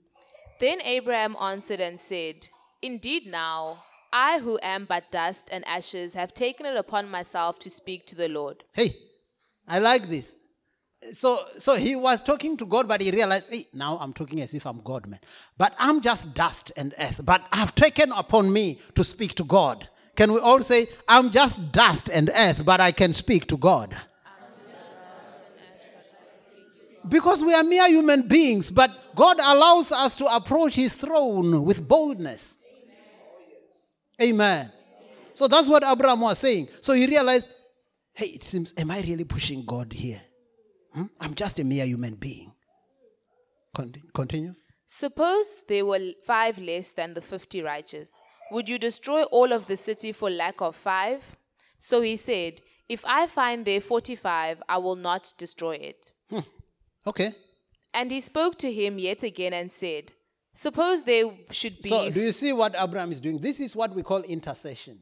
Then Abraham answered and said, Indeed, now, I who am but dust and ashes have taken it upon myself to speak to the Lord. Hey, I like this. So, so he was talking to God, but he realized, hey, now I'm talking as if I'm God, man. But I'm just dust and earth. But I've taken upon me to speak to God. Can we all say, I'm just dust and earth, but I can speak to God? Because we are mere human beings, but God allows us to approach his throne with boldness. Amen. So that's what Abraham was saying. So he realized, hey, it seems, am I really pushing God here? Hmm? I'm just a mere human being. Continue. Suppose there were five less than the fifty righteous. Would you destroy all of the city for lack of five? So he said, If I find there forty five, I will not destroy it. Hmm. Okay. And he spoke to him yet again and said, Suppose there should be. So, do you see what Abraham is doing? This is what we call intercession.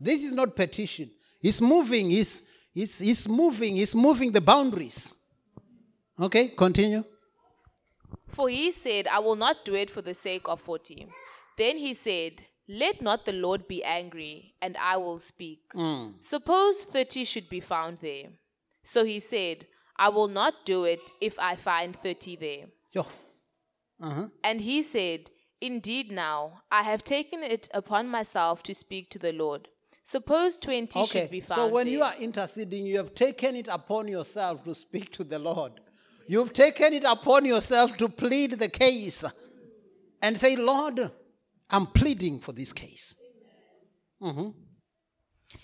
This is not petition. He's moving, he's, he's, he's moving, he's moving the boundaries. Okay, continue. For he said, I will not do it for the sake of forty. Then he said, Let not the Lord be angry, and I will speak. Suppose thirty should be found there. So he said, I will not do it if I find thirty there. Yo. Uh-huh. And he said, Indeed, now I have taken it upon myself to speak to the Lord. Suppose twenty should be Okay. found So, when there. you are interceding, you have taken it upon yourself to speak to the Lord. You've taken it upon yourself to plead the case and say, Lord, I'm pleading for this case. Mm-hmm.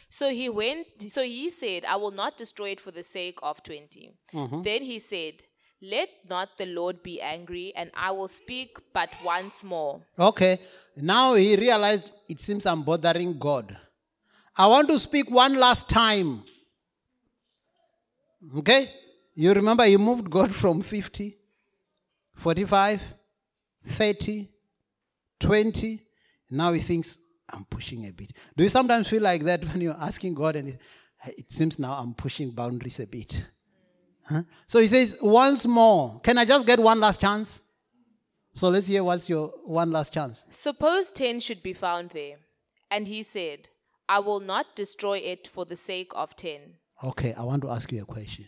So he went, so he said, I will not destroy it for the sake of 20. Mm-hmm. Then he said, Let not the Lord be angry, and I will speak but once more. Okay. Now he realized it seems I'm bothering God. I want to speak one last time. Okay? You remember he moved God from 50, 45, 30, 20. Now he thinks, I'm pushing a bit. Do you sometimes feel like that when you're asking God and it, it seems now I'm pushing boundaries a bit? Huh? So he says, once more. Can I just get one last chance? So let's hear what's your one last chance. Suppose 10 should be found there. And he said, I will not destroy it for the sake of 10. Okay, I want to ask you a question.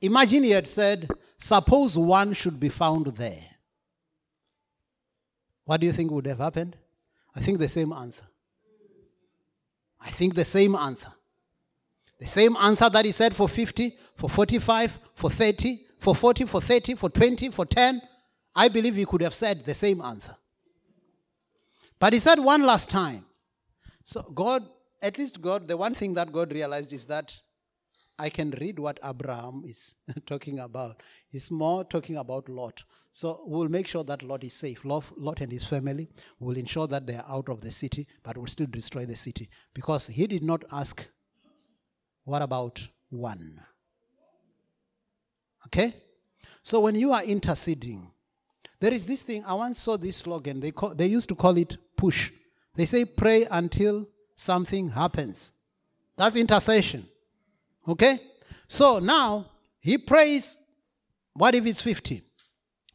Imagine he had said, suppose one should be found there. What do you think would have happened? I think the same answer. I think the same answer. The same answer that he said for 50, for 45, for 30, for 40, for 30, for 20, for 10. I believe he could have said the same answer. But he said one last time. So, God, at least God, the one thing that God realized is that I can read what Abraham is talking about. He's more talking about Lot. So we'll make sure that Lot is safe. Lot, and his family will ensure that they are out of the city, but will still destroy the city. Because he did not ask, what about one? Okay? So when you are interceding, there is this thing, I once saw this slogan, they, call, they used to call it push. They say pray until something happens. That's intercession. Okay? So now he prays. What if it's 50?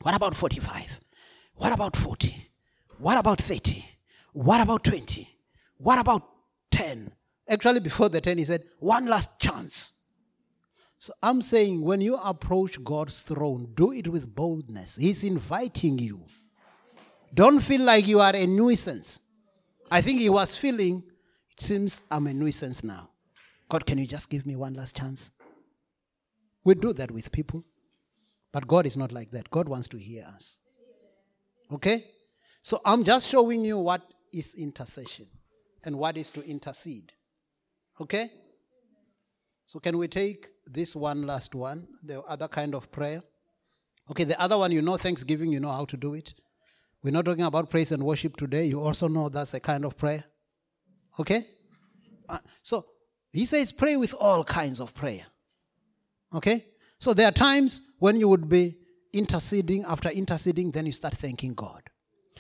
What about 45? What about 40? What about 30? What about 20? What about 10? Actually, before the 10, he said, one last chance. So I'm saying when you approach God's throne, do it with boldness. He's inviting you. Don't feel like you are a nuisance. I think he was feeling, it seems I'm a nuisance now. God, can you just give me one last chance? We do that with people. But God is not like that. God wants to hear us. Okay? So I'm just showing you what is intercession and what is to intercede. Okay? So can we take this one last one, the other kind of prayer? Okay, the other one, you know, thanksgiving, you know how to do it. We're not talking about praise and worship today. You also know that's a kind of prayer. Okay? Uh, so he says, pray with all kinds of prayer. Okay? So there are times when you would be interceding, after interceding, then you start thanking God.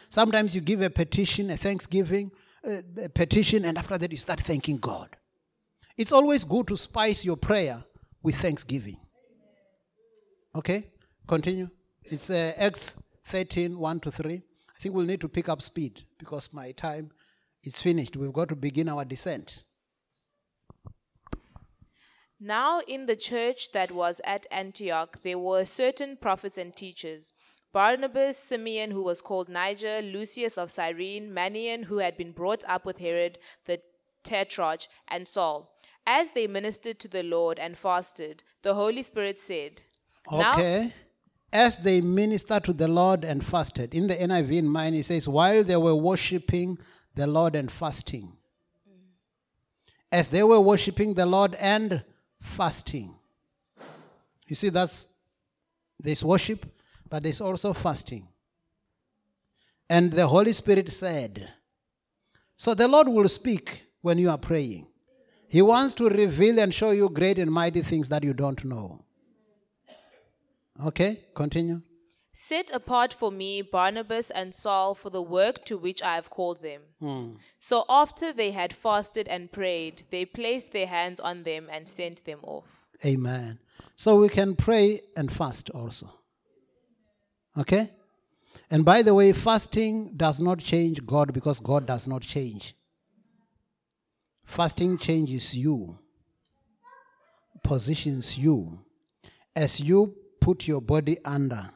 Sometimes you give a petition, a thanksgiving, a petition, and after that you start thanking God. It's always good to spice your prayer with thanksgiving. Okay? Continue. It's uh, Acts 13 1 to 3. I think we'll need to pick up speed because my time is finished. We've got to begin our descent. Now, in the church that was at Antioch, there were certain prophets and teachers Barnabas, Simeon, who was called Niger, Lucius of Cyrene, Manaen, who had been brought up with Herod the Tetrarch, and Saul. As they ministered to the Lord and fasted, the Holy Spirit said, Okay. As they ministered to the Lord and fasted. In the NIV in mine, it says, while they were worshiping the Lord and fasting. Mm. As they were worshiping the Lord and fasting. You see, that's there's worship, but there's also fasting. And the Holy Spirit said, So the Lord will speak when you are praying. He wants to reveal and show you great and mighty things that you don't know. Okay, continue. Set apart for me Barnabas and Saul for the work to which I have called them. Hmm. So after they had fasted and prayed, they placed their hands on them and sent them off. Amen. So we can pray and fast also. Okay? And by the way, fasting does not change God because God does not change. Fasting changes you, positions you as you put your body under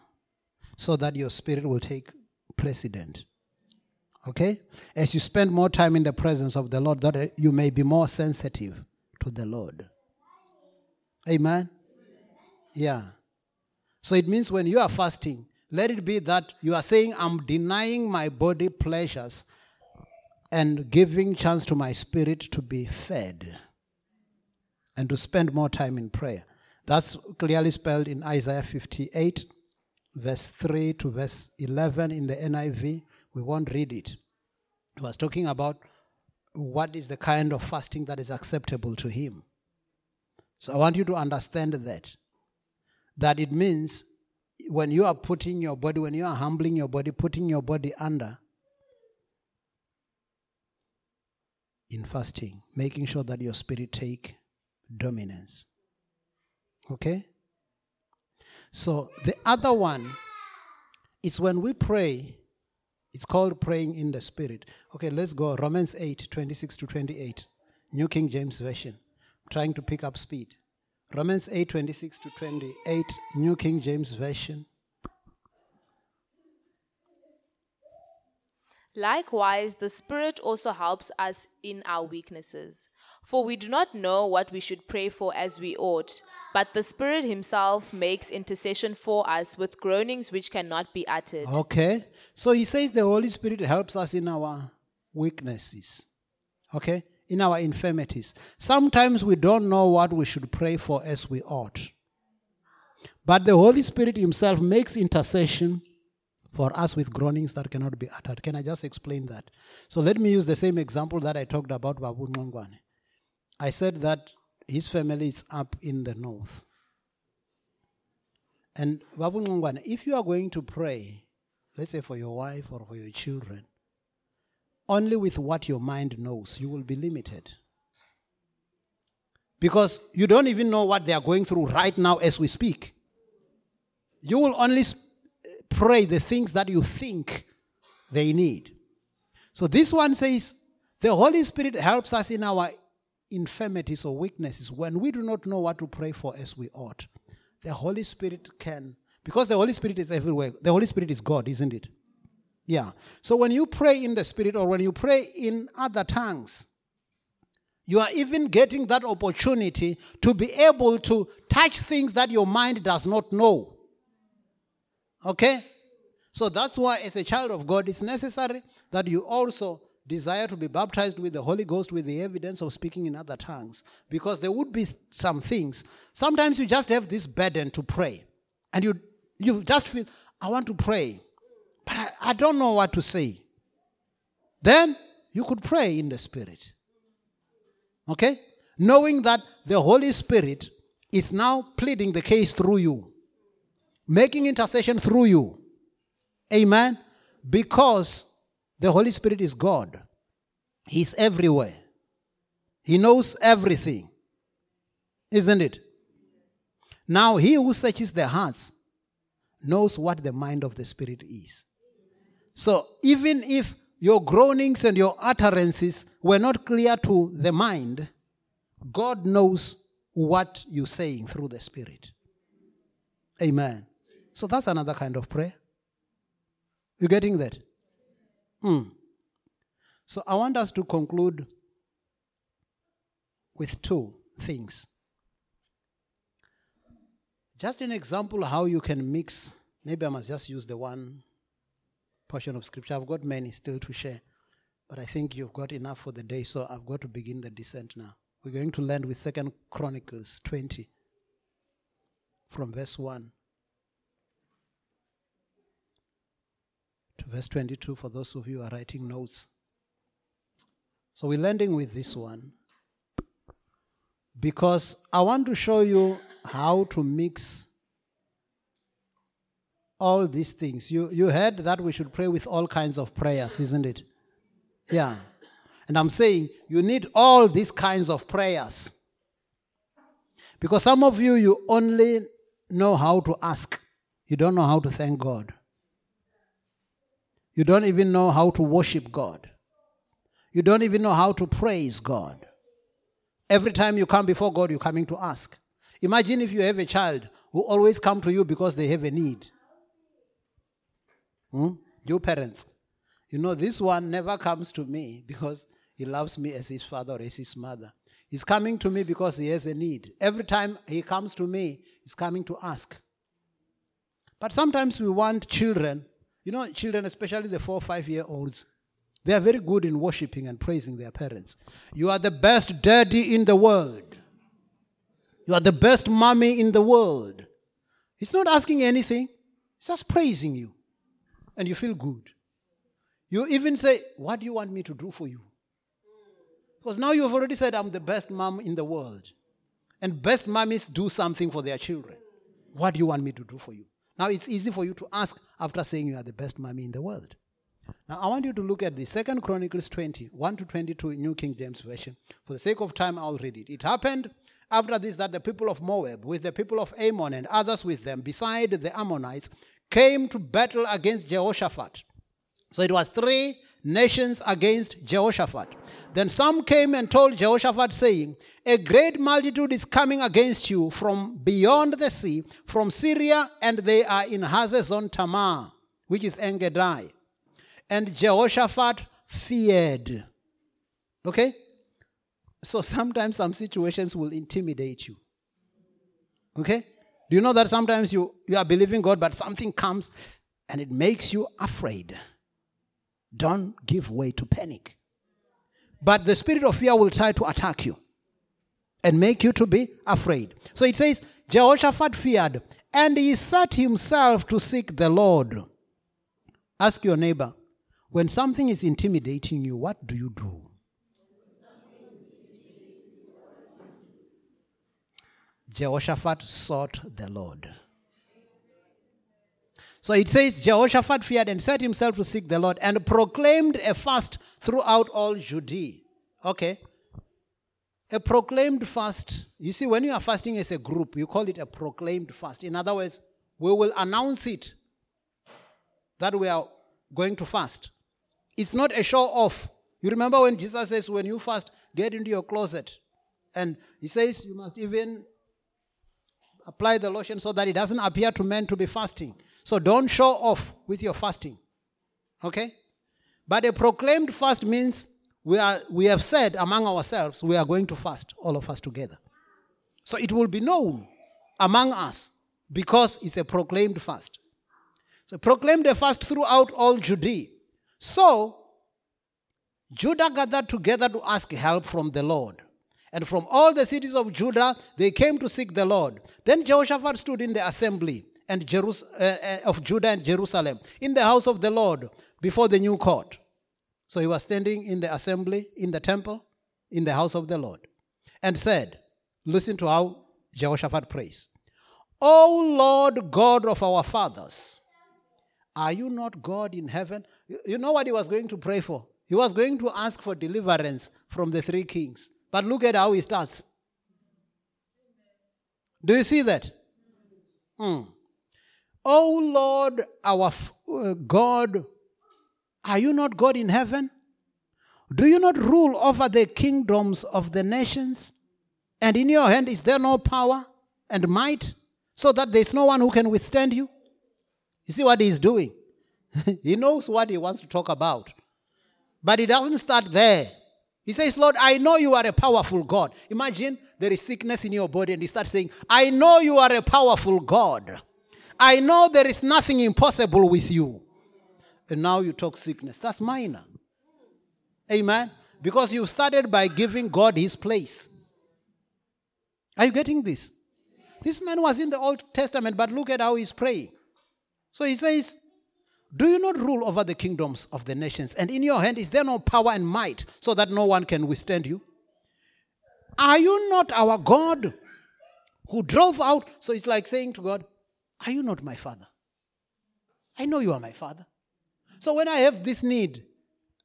so that your spirit will take precedent. Okay? As you spend more time in the presence of the Lord, that you may be more sensitive to the Lord. Amen? Yeah. So it means when you are fasting, let it be that you are saying, I'm denying my body pleasures and giving chance to my spirit to be fed and to spend more time in prayer. That's clearly spelled in Isaiah 58, verse 3 to verse 11 in the NIV. We won't read it. He was talking about what is the kind of fasting that is acceptable to him. So I want you to understand that. That it means when you are putting your body, when you are humbling your body, putting your body under in fasting, making sure that your spirit take dominance. Okay? So the other one is when we pray, it's called praying in the spirit. Okay, let's go. Romans 8, 26 to 28. New King James Version. I'm trying to pick up speed. Romans 8, 26 to 28, New King James Version. Likewise, the Spirit also helps us in our weaknesses. For we do not know what we should pray for as we ought, but the Spirit Himself makes intercession for us with groanings which cannot be uttered. Okay. So he says the Holy Spirit helps us in our weaknesses. Okay? In our infirmities. Sometimes we don't know what we should pray for as we ought. But the Holy Spirit Himself makes intercession for us with groanings that cannot be uttered. Can I just explain that? So let me use the same example that I talked about Babu Ngongwane. I said that his family is up in the north. And Babu Ngongwane, if you are going to pray, let's say for your wife or for your children, only with what your mind knows, you will be limited. Because you don't even know what they are going through right now as we speak. You will only pray the things that you think they need. So this one says the Holy Spirit helps us in our infirmities or weaknesses, when we do not know what to pray for as we ought, the Holy Spirit can, because the Holy Spirit is everywhere. The Holy Spirit is God, isn't it? Yeah. So when you pray in the Spirit or when you pray in other tongues, you are even getting that opportunity to be able to touch things that your mind does not know. Okay? So that's why, as a child of God, it's necessary that you also desire to be baptized with the Holy Ghost with the evidence of speaking in other tongues. Because there would be some things. Sometimes you just have this burden to pray. And you, you just feel, I want to pray, but I, I don't know what to say. Then you could pray in the Spirit. Okay? Knowing that the Holy Spirit is now pleading the case through you, making intercession through you. Amen? Because the Holy Spirit is God, He's everywhere, He knows everything. Isn't it? Now, He who searches the hearts knows what the mind of the Spirit is. So, even if your groanings and your utterances were not clear to the mind, God knows what you're saying through the Spirit. Amen. So that's another kind of prayer. You getting that? Hmm. So I want us to conclude with two things. Just an example how you can mix. Maybe I must just use the one portion of scripture. I've got many still to share, but I think you've got enough for the day, so I've got to begin the descent now. We're going to land with Second Chronicles 20 from verse 1 to verse 22 for those of you who are writing notes. So we're landing with this one because I want to show you how to mix all these things. You, you heard that we should pray with all kinds of prayers, isn't it? Yeah. And I'm saying you need all these kinds of prayers. Because some of you, you only know how to ask, you don't know how to thank God. You don't even know how to worship God. You don't even know how to praise God. Every time you come before God, you're coming to ask. Imagine if you have a child who always come to you because they have a need. Hmm? You parents, you know, this one never comes to me because he loves me as his father or as his mother. He's coming to me because he has a need. Every time he comes to me, he's coming to ask. But sometimes we want children, you know, children, especially the four or five year olds, they are very good in worshiping and praising their parents. You are the best daddy in the world. You are the best mommy in the world. He's not asking anything, he's just praising you and you feel good. You even say, What do you want me to do for you? Because now you've already said, I'm the best mom in the world. And best mommies do something for their children. What do you want me to do for you? Now it's easy for you to ask after saying you are the best mommy in the world. Now I want you to look at the Second Chronicles 20, 1 to 22, New King James Version. For the sake of time, I'll read it. It happened after this that the people of Moab, with the people of Ammon and others with them, beside the Ammonites, came to battle against Jehoshaphat. So it was three nations against Jehoshaphat. Then some came and told Jehoshaphat, saying, A great multitude is coming against you from beyond the sea, from Syria, and they are in Hazazon Tamar, which is Engedi. And Jehoshaphat feared. Okay? So sometimes some situations will intimidate you. Okay? Do you know that sometimes you, you are believing God, but something comes and it makes you afraid? Don't give way to panic. But the spirit of fear will try to attack you and make you to be afraid. So it says, Jehoshaphat feared, and he set himself to seek the Lord. Ask your neighbor, when something is intimidating you, what do you do? Jehoshaphat sought the Lord. So it says, Jehoshaphat feared and set himself to seek the Lord and proclaimed a fast throughout all Judea. Okay. A proclaimed fast. You see, when you are fasting as a group, you call it a proclaimed fast. In other words, we will announce it that we are going to fast. It's not a show off. You remember when Jesus says, when you fast, get into your closet And he says you must even apply the lotion so that it doesn't appear to men to be fasting. So don't show off with your fasting. Okay? But a proclaimed fast means we, are, we have said among ourselves we are going to fast, all of us together. So it will be known among us because it's a proclaimed fast. So proclaimed a fast throughout all Judea. So Judah gathered together to ask help from the Lord. And from all the cities of Judah, they came to seek the Lord. Then Jehoshaphat stood in the assembly and Jerus- uh, uh, of Judah and Jerusalem in the house of the Lord before the new court. So he was standing in the assembly, in the temple, in the house of the Lord, and said, Listen to how Jehoshaphat prays. O Lord God of our fathers, are you not God in heaven? You know what he was going to pray for? He was going to ask for deliverance from the three kings. But look at how he starts. Do you see that? Hmm. Oh Lord, our uh, God, are you not God in heaven? Do you not rule over the kingdoms of the nations? And in your hand is there no power and might, so that there is no one who can withstand you? You see what he's doing? he knows what he wants to talk about. But he doesn't start there. He says, Lord, I know you are a powerful God. Imagine there is sickness in your body, and he starts saying, I know you are a powerful God. I know there is nothing impossible with you. And now you talk sickness. That's minor. Amen. Because you started by giving God his place. Are you getting this? This man was in the Old Testament, but look at how he's praying. So he says, Do you not rule over the kingdoms of the nations? And in your hand is there no power and might so that no one can withstand you? Are you not our God who drove out? So it's like saying to God, Are you not my father? I know you are my father. So when I have this need,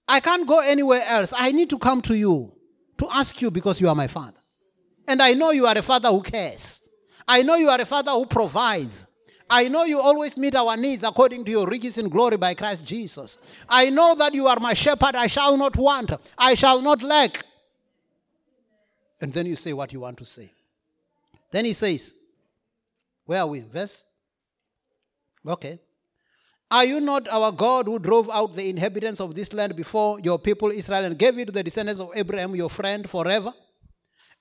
I can't go anywhere else. I need to come to you to ask you because you are my father. And I know you are a father who cares. I know you are a father who provides. I know you always meet our needs according to your riches in glory by Christ Jesus. I know that you are my shepherd. I shall not want. I shall not lack. And then you say what you want to say. Then he says, Where are we? Verse? Okay. Are you not our God who drove out the inhabitants of this land before your people Israel and gave it to the descendants of Abraham, your friend, forever?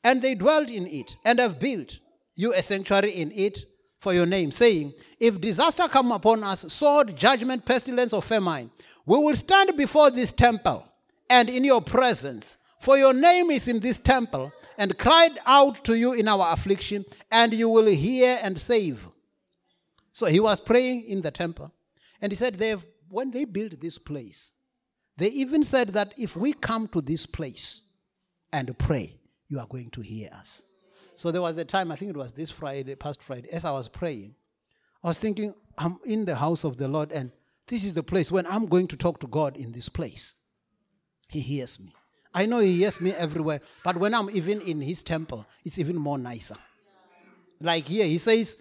And they dwelt in it and have built you a sanctuary in it for your name, saying, If disaster come upon us, sword, judgment, pestilence, or famine, we will stand before this temple and in your presence. For your name is in this temple, and cried out to you in our affliction, and you will hear and save. So he was praying in the temple, and he said, they when they built this place, they even said that if we come to this place and pray, you are going to hear us. So there was a time, I think it was this Friday, past Friday, as I was praying, I was thinking, I'm in the house of the Lord, and this is the place when I'm going to talk to God in this place. He hears me. I know He hears me everywhere, but when I'm even in His temple, it's even more nicer. Like here, He says,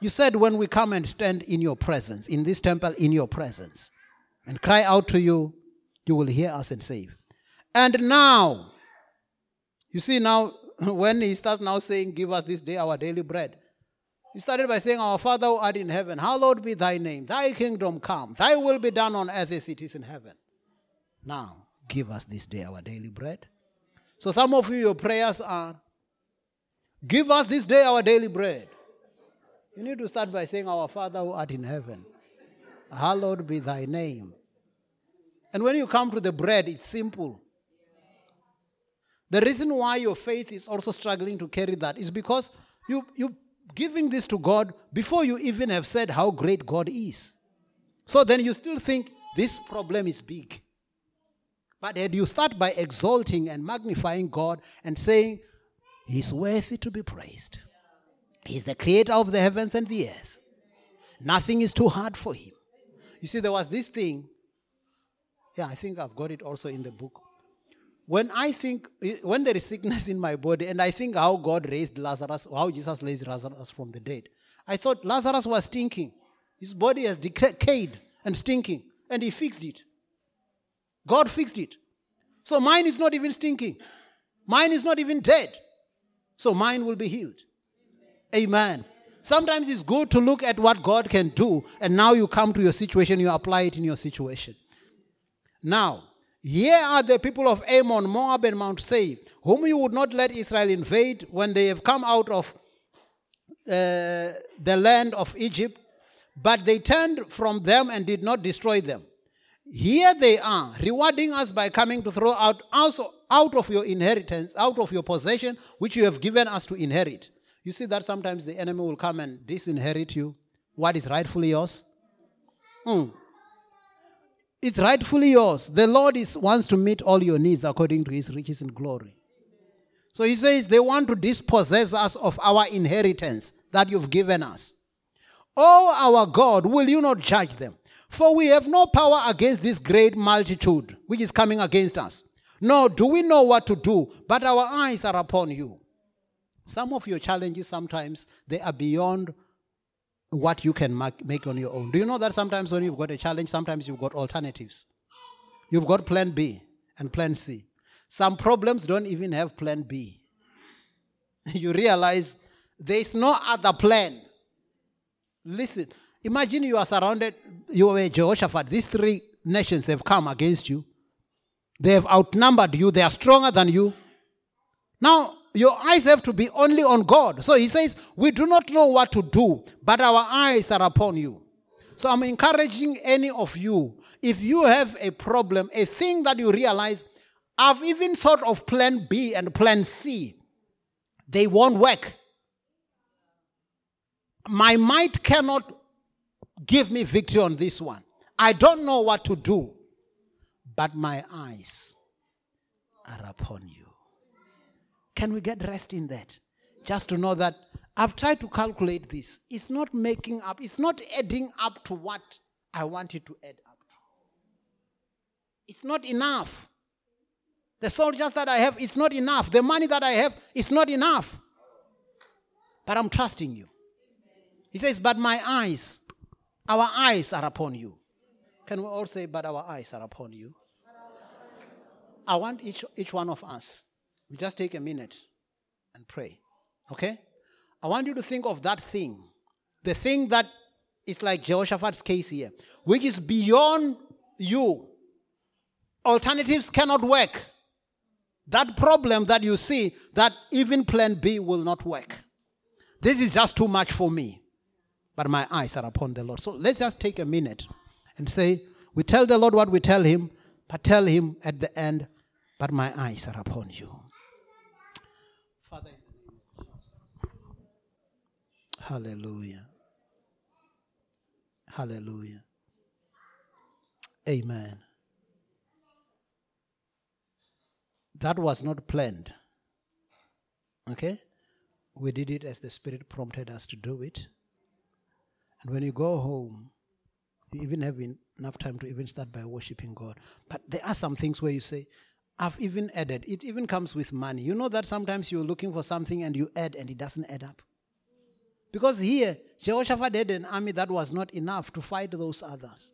You said when we come and stand in your presence, in this temple, in your presence, and cry out to you, you will hear us and save. And now, you see, now, when he starts now saying, Give us this day our daily bread, he started by saying, Our Father who art in heaven, hallowed be thy name, thy kingdom come, thy will be done on earth as it is in heaven. Now, give us this day our daily bread. So, some of you, your prayers are, Give us this day our daily bread. You need to start by saying, Our Father who art in heaven, hallowed be thy name. And when you come to the bread, it's simple. The reason why your faith is also struggling to carry that is because you, you giving this to God before you even have said how great God is. So then you still think this problem is big. But had you start by exalting and magnifying God and saying, He's worthy to be praised. He's the creator of the heavens and the earth. Nothing is too hard for him. You see, there was this thing. Yeah, I think I've got it also in the book when I think, when there is sickness in my body, and I think how God raised Lazarus, how Jesus raised Lazarus from the dead, I thought Lazarus was stinking. His body has decayed and stinking, and he fixed it. God fixed it. So mine is not even stinking. Mine is not even dead. So mine will be healed. Amen. Sometimes it's good to look at what God can do, and now you come to your situation, you apply it in your situation. Now, here are the people of Ammon, Moab, and Mount Seir, whom you would not let Israel invade when they have come out of uh, the land of Egypt, but they turned from them and did not destroy them. Here they are, rewarding us by coming to throw out also out of your inheritance, out of your possession, which you have given us to inherit. You see that sometimes the enemy will come and disinherit you, what is rightfully yours. Hmm. It's rightfully yours. The Lord is, wants to meet all your needs according to his riches and glory. So he says they want to dispossess us of our inheritance that you've given us. Oh, our God, will you not judge them? For we have no power against this great multitude which is coming against us. Nor do we know what to do, but our eyes are upon you. Some of your challenges sometimes they are beyond what you can make on your own. Do you know that sometimes when you've got a challenge, sometimes you've got alternatives? You've got plan B and plan C. Some problems don't even have plan B. you realize there's no other plan. Listen, imagine you are surrounded, you are Jehoshaphat. These three nations have come against you. They have outnumbered you, they are stronger than you. Now, your eyes have to be only on God. So he says, We do not know what to do, but our eyes are upon you. So I'm encouraging any of you, if you have a problem, a thing that you realize, I've even thought of plan B and plan C, they won't work. My might cannot give me victory on this one. I don't know what to do, but my eyes are upon you. Can we get rest in that? Just to know that I've tried to calculate this. It's not making up, it's not adding up to what I want it to add up to. It's not enough. The soldiers that I have is not enough. The money that I have is not enough. But I'm trusting you. He says, But my eyes, our eyes are upon you. Can we all say, But our eyes are upon you? I want each, each one of us we just take a minute and pray. Okay? I want you to think of that thing. The thing that is like Jehoshaphat's case here, which is beyond you. Alternatives cannot work. That problem that you see, that even plan B will not work. This is just too much for me. But my eyes are upon the Lord. So let's just take a minute and say, we tell the Lord what we tell him, but tell him at the end, but my eyes are upon you. Father, in the name of Jesus. Hallelujah. Hallelujah. Amen. That was not planned. Okay? We did it as the Spirit prompted us to do it. And when you go home, you even have enough time to even start by worshiping God. But there are some things where you say, I've even added, it even comes with money. You know that sometimes you're looking for something and you add and it doesn't add up. Because here, Jehoshaphat had an army that was not enough to fight those others.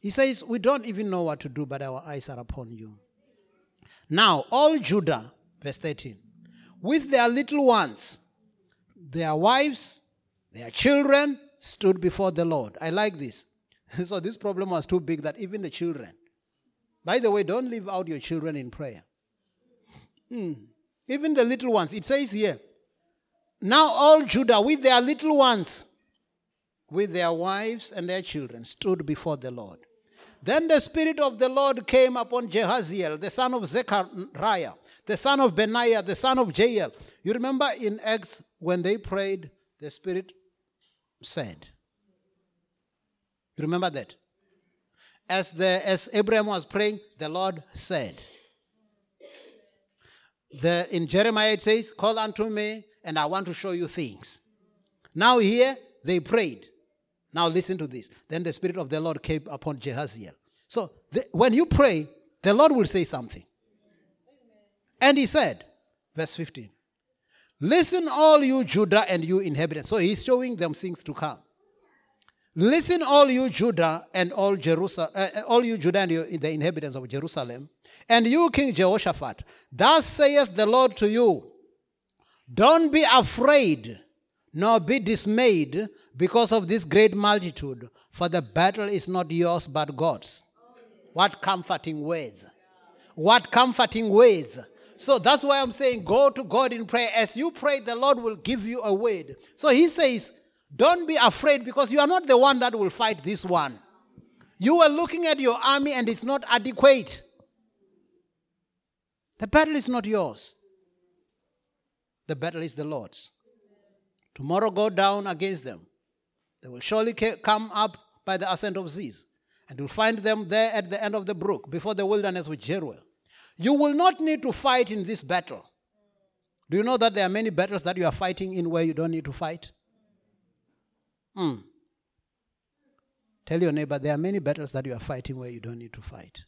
He says, We don't even know what to do, but our eyes are upon you. Now, all Judah, verse 13, with their little ones, their wives, their children, stood before the Lord. I like this. so this problem was too big that even the children by the way, don't leave out your children in prayer. Hmm. Even the little ones. It says here, now all Judah with their little ones, with their wives and their children, stood before the Lord. Then the Spirit of the Lord came upon Jahaziel, the son of Zechariah, the son of Benaiah, the son of Jael. You remember in Acts when they prayed, the Spirit said. You remember that? as, the, as Abraham was praying, the Lord said. The, in Jeremiah it says, Call unto me, and I want to show you things. Now, here they prayed. Now, listen to this. Then the Spirit of the Lord came upon Jahaziel. So, the, when you pray, the Lord will say something. And he said, verse 15, Listen, all you Judah and you inhabitants. So, he's showing them things to come. Listen, all you Judah and all Jerusalem, uh, uh, all you Judah and you, the inhabitants of Jerusalem, and you, King Jehoshaphat. Thus saith the Lord to you: Don't be afraid, nor be dismayed because of this great multitude, for the battle is not yours but God's. What comforting words! What comforting words! So that's why I'm saying go to God in prayer. As you pray, the Lord will give you a word. So he says, Don't be afraid because you are not the one that will fight this one. You are looking at your army and it's not adequate. The battle is not yours, the battle is the Lord's. Tomorrow go down against them. They will surely come up by the ascent of Ziz, and you'll find them there at the end of the brook before the wilderness with Jeruel. You will not need to fight in this battle. Do you know that there are many battles that you are fighting in where you don't need to fight? Hmm. Tell your neighbor there are many battles that you are fighting where you don't need to fight.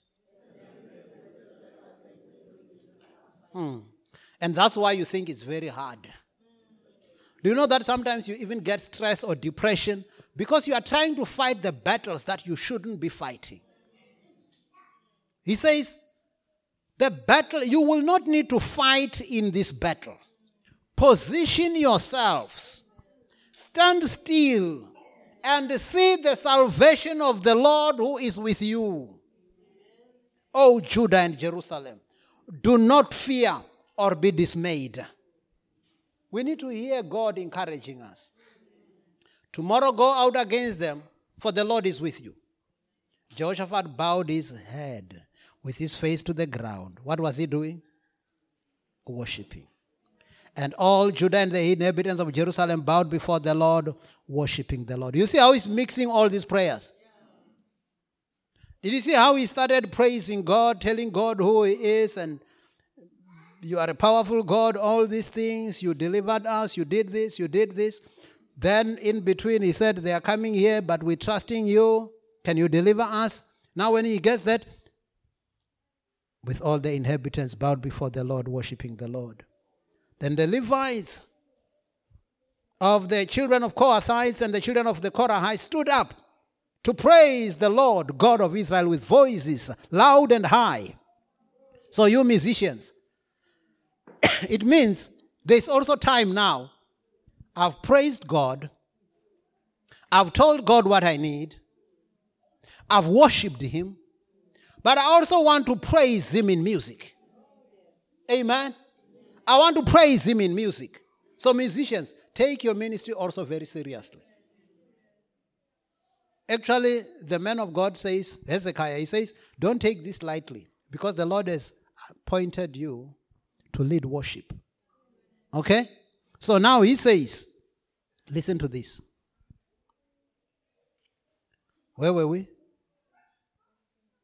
Hmm. And that's why you think it's very hard. Do you know that sometimes you even get stress or depression because you are trying to fight the battles that you shouldn't be fighting? He says, the battle, you will not need to fight in this battle. Position yourselves, stand still, and see the salvation of the Lord who is with you. O Judah and Jerusalem, do not fear or be dismayed. We need to hear God encouraging us. Tomorrow go out against them, for the Lord is with you. Jehoshaphat bowed his head with his face to the ground. What was he doing? Worshipping. And all Judah and the inhabitants of Jerusalem bowed before the Lord, worshipping the Lord. You see how he's mixing all these prayers? Did you see how he started praising God, telling God who he is, and you are a powerful God, all these things, you delivered us, you did this, you did this. Then in between, he said, They are coming here, but we're trusting you. Can you deliver us? Now, when he gets that, with all the inhabitants bowed before the Lord, worshiping the Lord. Then the Levites of the children of Kohathites and the children of the Korahites stood up to praise the Lord God of Israel with voices loud and high. So, you musicians, it means there's also time now. I've praised God, I've told God what I need, I've worshiped Him, but I also want to praise Him in music. Amen. I want to praise Him in music. So, musicians, take your ministry also very seriously. Actually, the man of God says, Hezekiah, he says, don't take this lightly because the Lord has appointed you to lead worship. Okay? So now he says, listen to this. Where were we?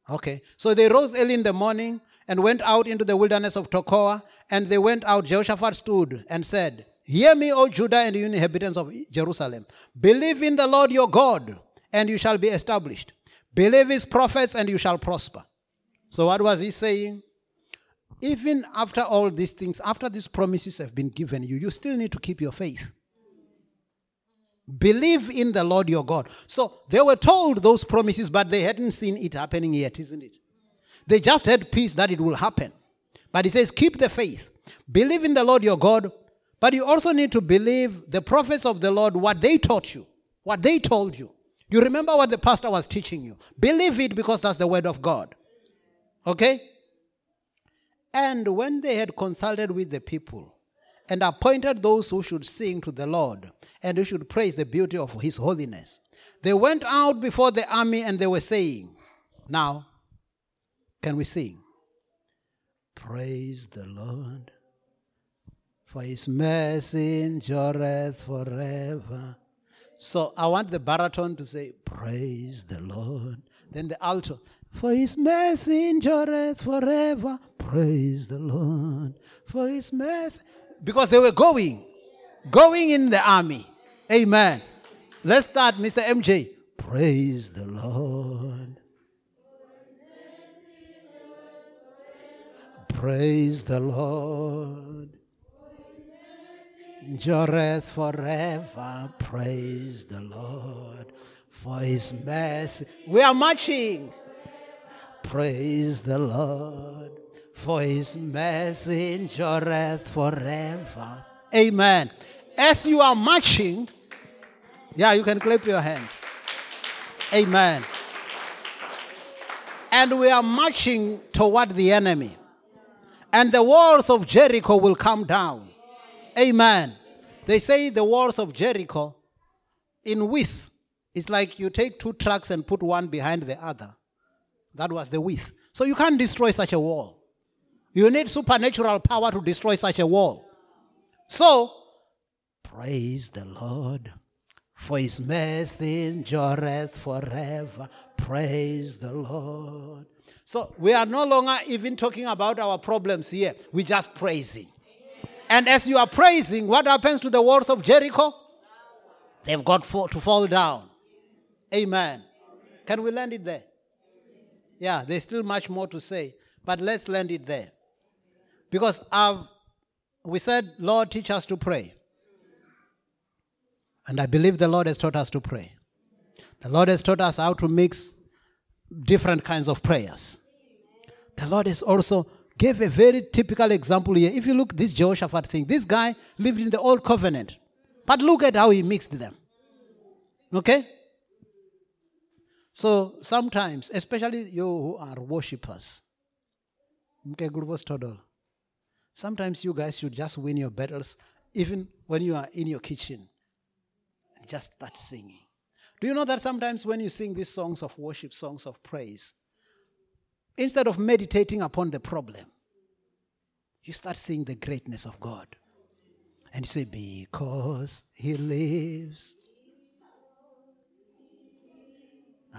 Okay. So they rose early in the morning and went out into the wilderness of Tekoa. And they went out. Jehoshaphat stood and said, Hear me, O Judah and you inhabitants of Jerusalem. Believe in the Lord your God, and you shall be established. Believe his prophets, and you shall prosper. So, what was he saying? Even after all these things, after these promises have been given you, you still need to keep your faith. Believe in the Lord your God. So they were told those promises, but they hadn't seen it happening yet, isn't it? They just had peace that it will happen. But he says, keep the faith. Believe in the Lord your God, but you also need to believe the prophets of the Lord, what they taught you, what they told you. You remember what the pastor was teaching you. Believe it because that's the word of God. Okay? And when they had consulted with the people and appointed those who should sing to the Lord and who should praise the beauty of his holiness, they went out before the army and they were saying, Now, can we sing? Praise the Lord, for his mercy endureth forever. So I want the baritone to say, Praise the Lord. Then the alto, for his mercy endureth forever. Praise the Lord. For his mercy. Because they were going, going in the army. Amen. Let's start, Mr. MJ. Praise the Lord. Praise the Lord. Endureth forever. Praise the Lord for his mercy. We are marching. Praise the Lord, for his mercy endureth forever. Amen. As you are marching, yeah, you can clap your hands. Amen. And we are marching toward the enemy. And the walls of Jericho will come down. Amen. They say the walls of Jericho in width it's like you take two trucks and put one behind the other. That was the width. So you can't destroy such a wall. You need supernatural power to destroy such a wall. So, praise the Lord, for his mercy endureth forever. Praise the Lord. So, we are no longer even talking about our problems here. We're just praising. And as you are praising, what happens to the walls of Jericho? They've got to fall down. Amen. Can we land it there? Yeah, there's still much more to say, but let's land it there. Because I've, we said, Lord, teach us to pray. And I believe the Lord has taught us to pray. The Lord has taught us how to mix different kinds of prayers. The Lord has also gave a very typical example here. If you look this Jehoshaphat thing, this guy lived in the old covenant. But look at how he mixed them. Okay? So sometimes, especially you who are worshippers, sometimes you guys should just win your battles even when you are in your kitchen just start singing. Do you know that sometimes when you sing these songs of worship, songs of praise, instead of meditating upon the problem, you start seeing the greatness of God. And you say, Because He lives,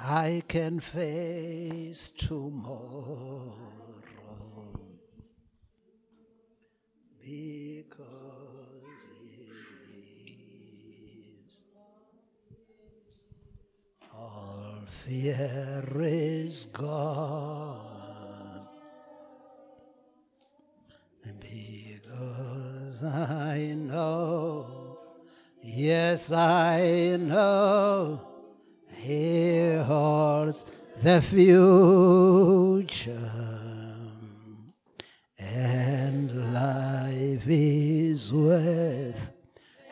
I can face tomorrow because He lives. All fear is gone, because I know, yes, I know he holds the future, and life is worth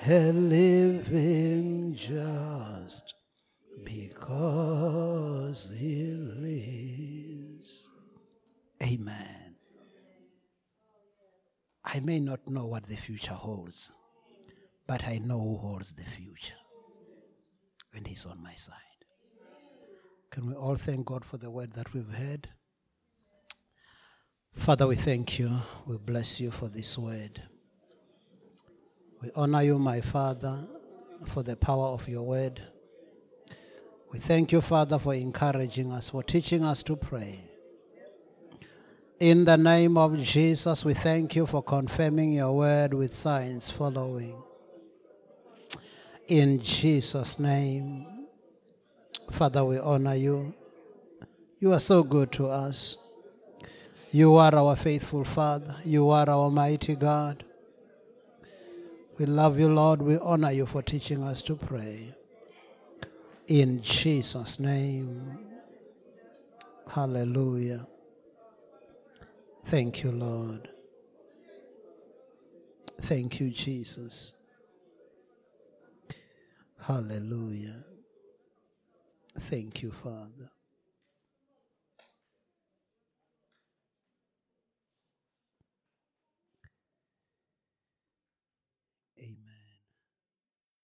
a living just because He lives. Amen. I may not know what the future holds, but I know who holds the future, and He's on my side. Can we all thank God for the word that we've heard? Father, we thank you. We bless you for this word. We honor you, my Father, for the power of your word. We thank you, Father, for encouraging us, for teaching us to pray. In the name of Jesus, we thank you for confirming your word with signs following. In Jesus' name. Father, we honor you. You are so good to us. You are our faithful Father. You are our mighty God. We love you, Lord. We honor you for teaching us to pray. In Jesus' name. Hallelujah. Thank you, Lord. Thank you, Jesus. Hallelujah. Thank you, Father.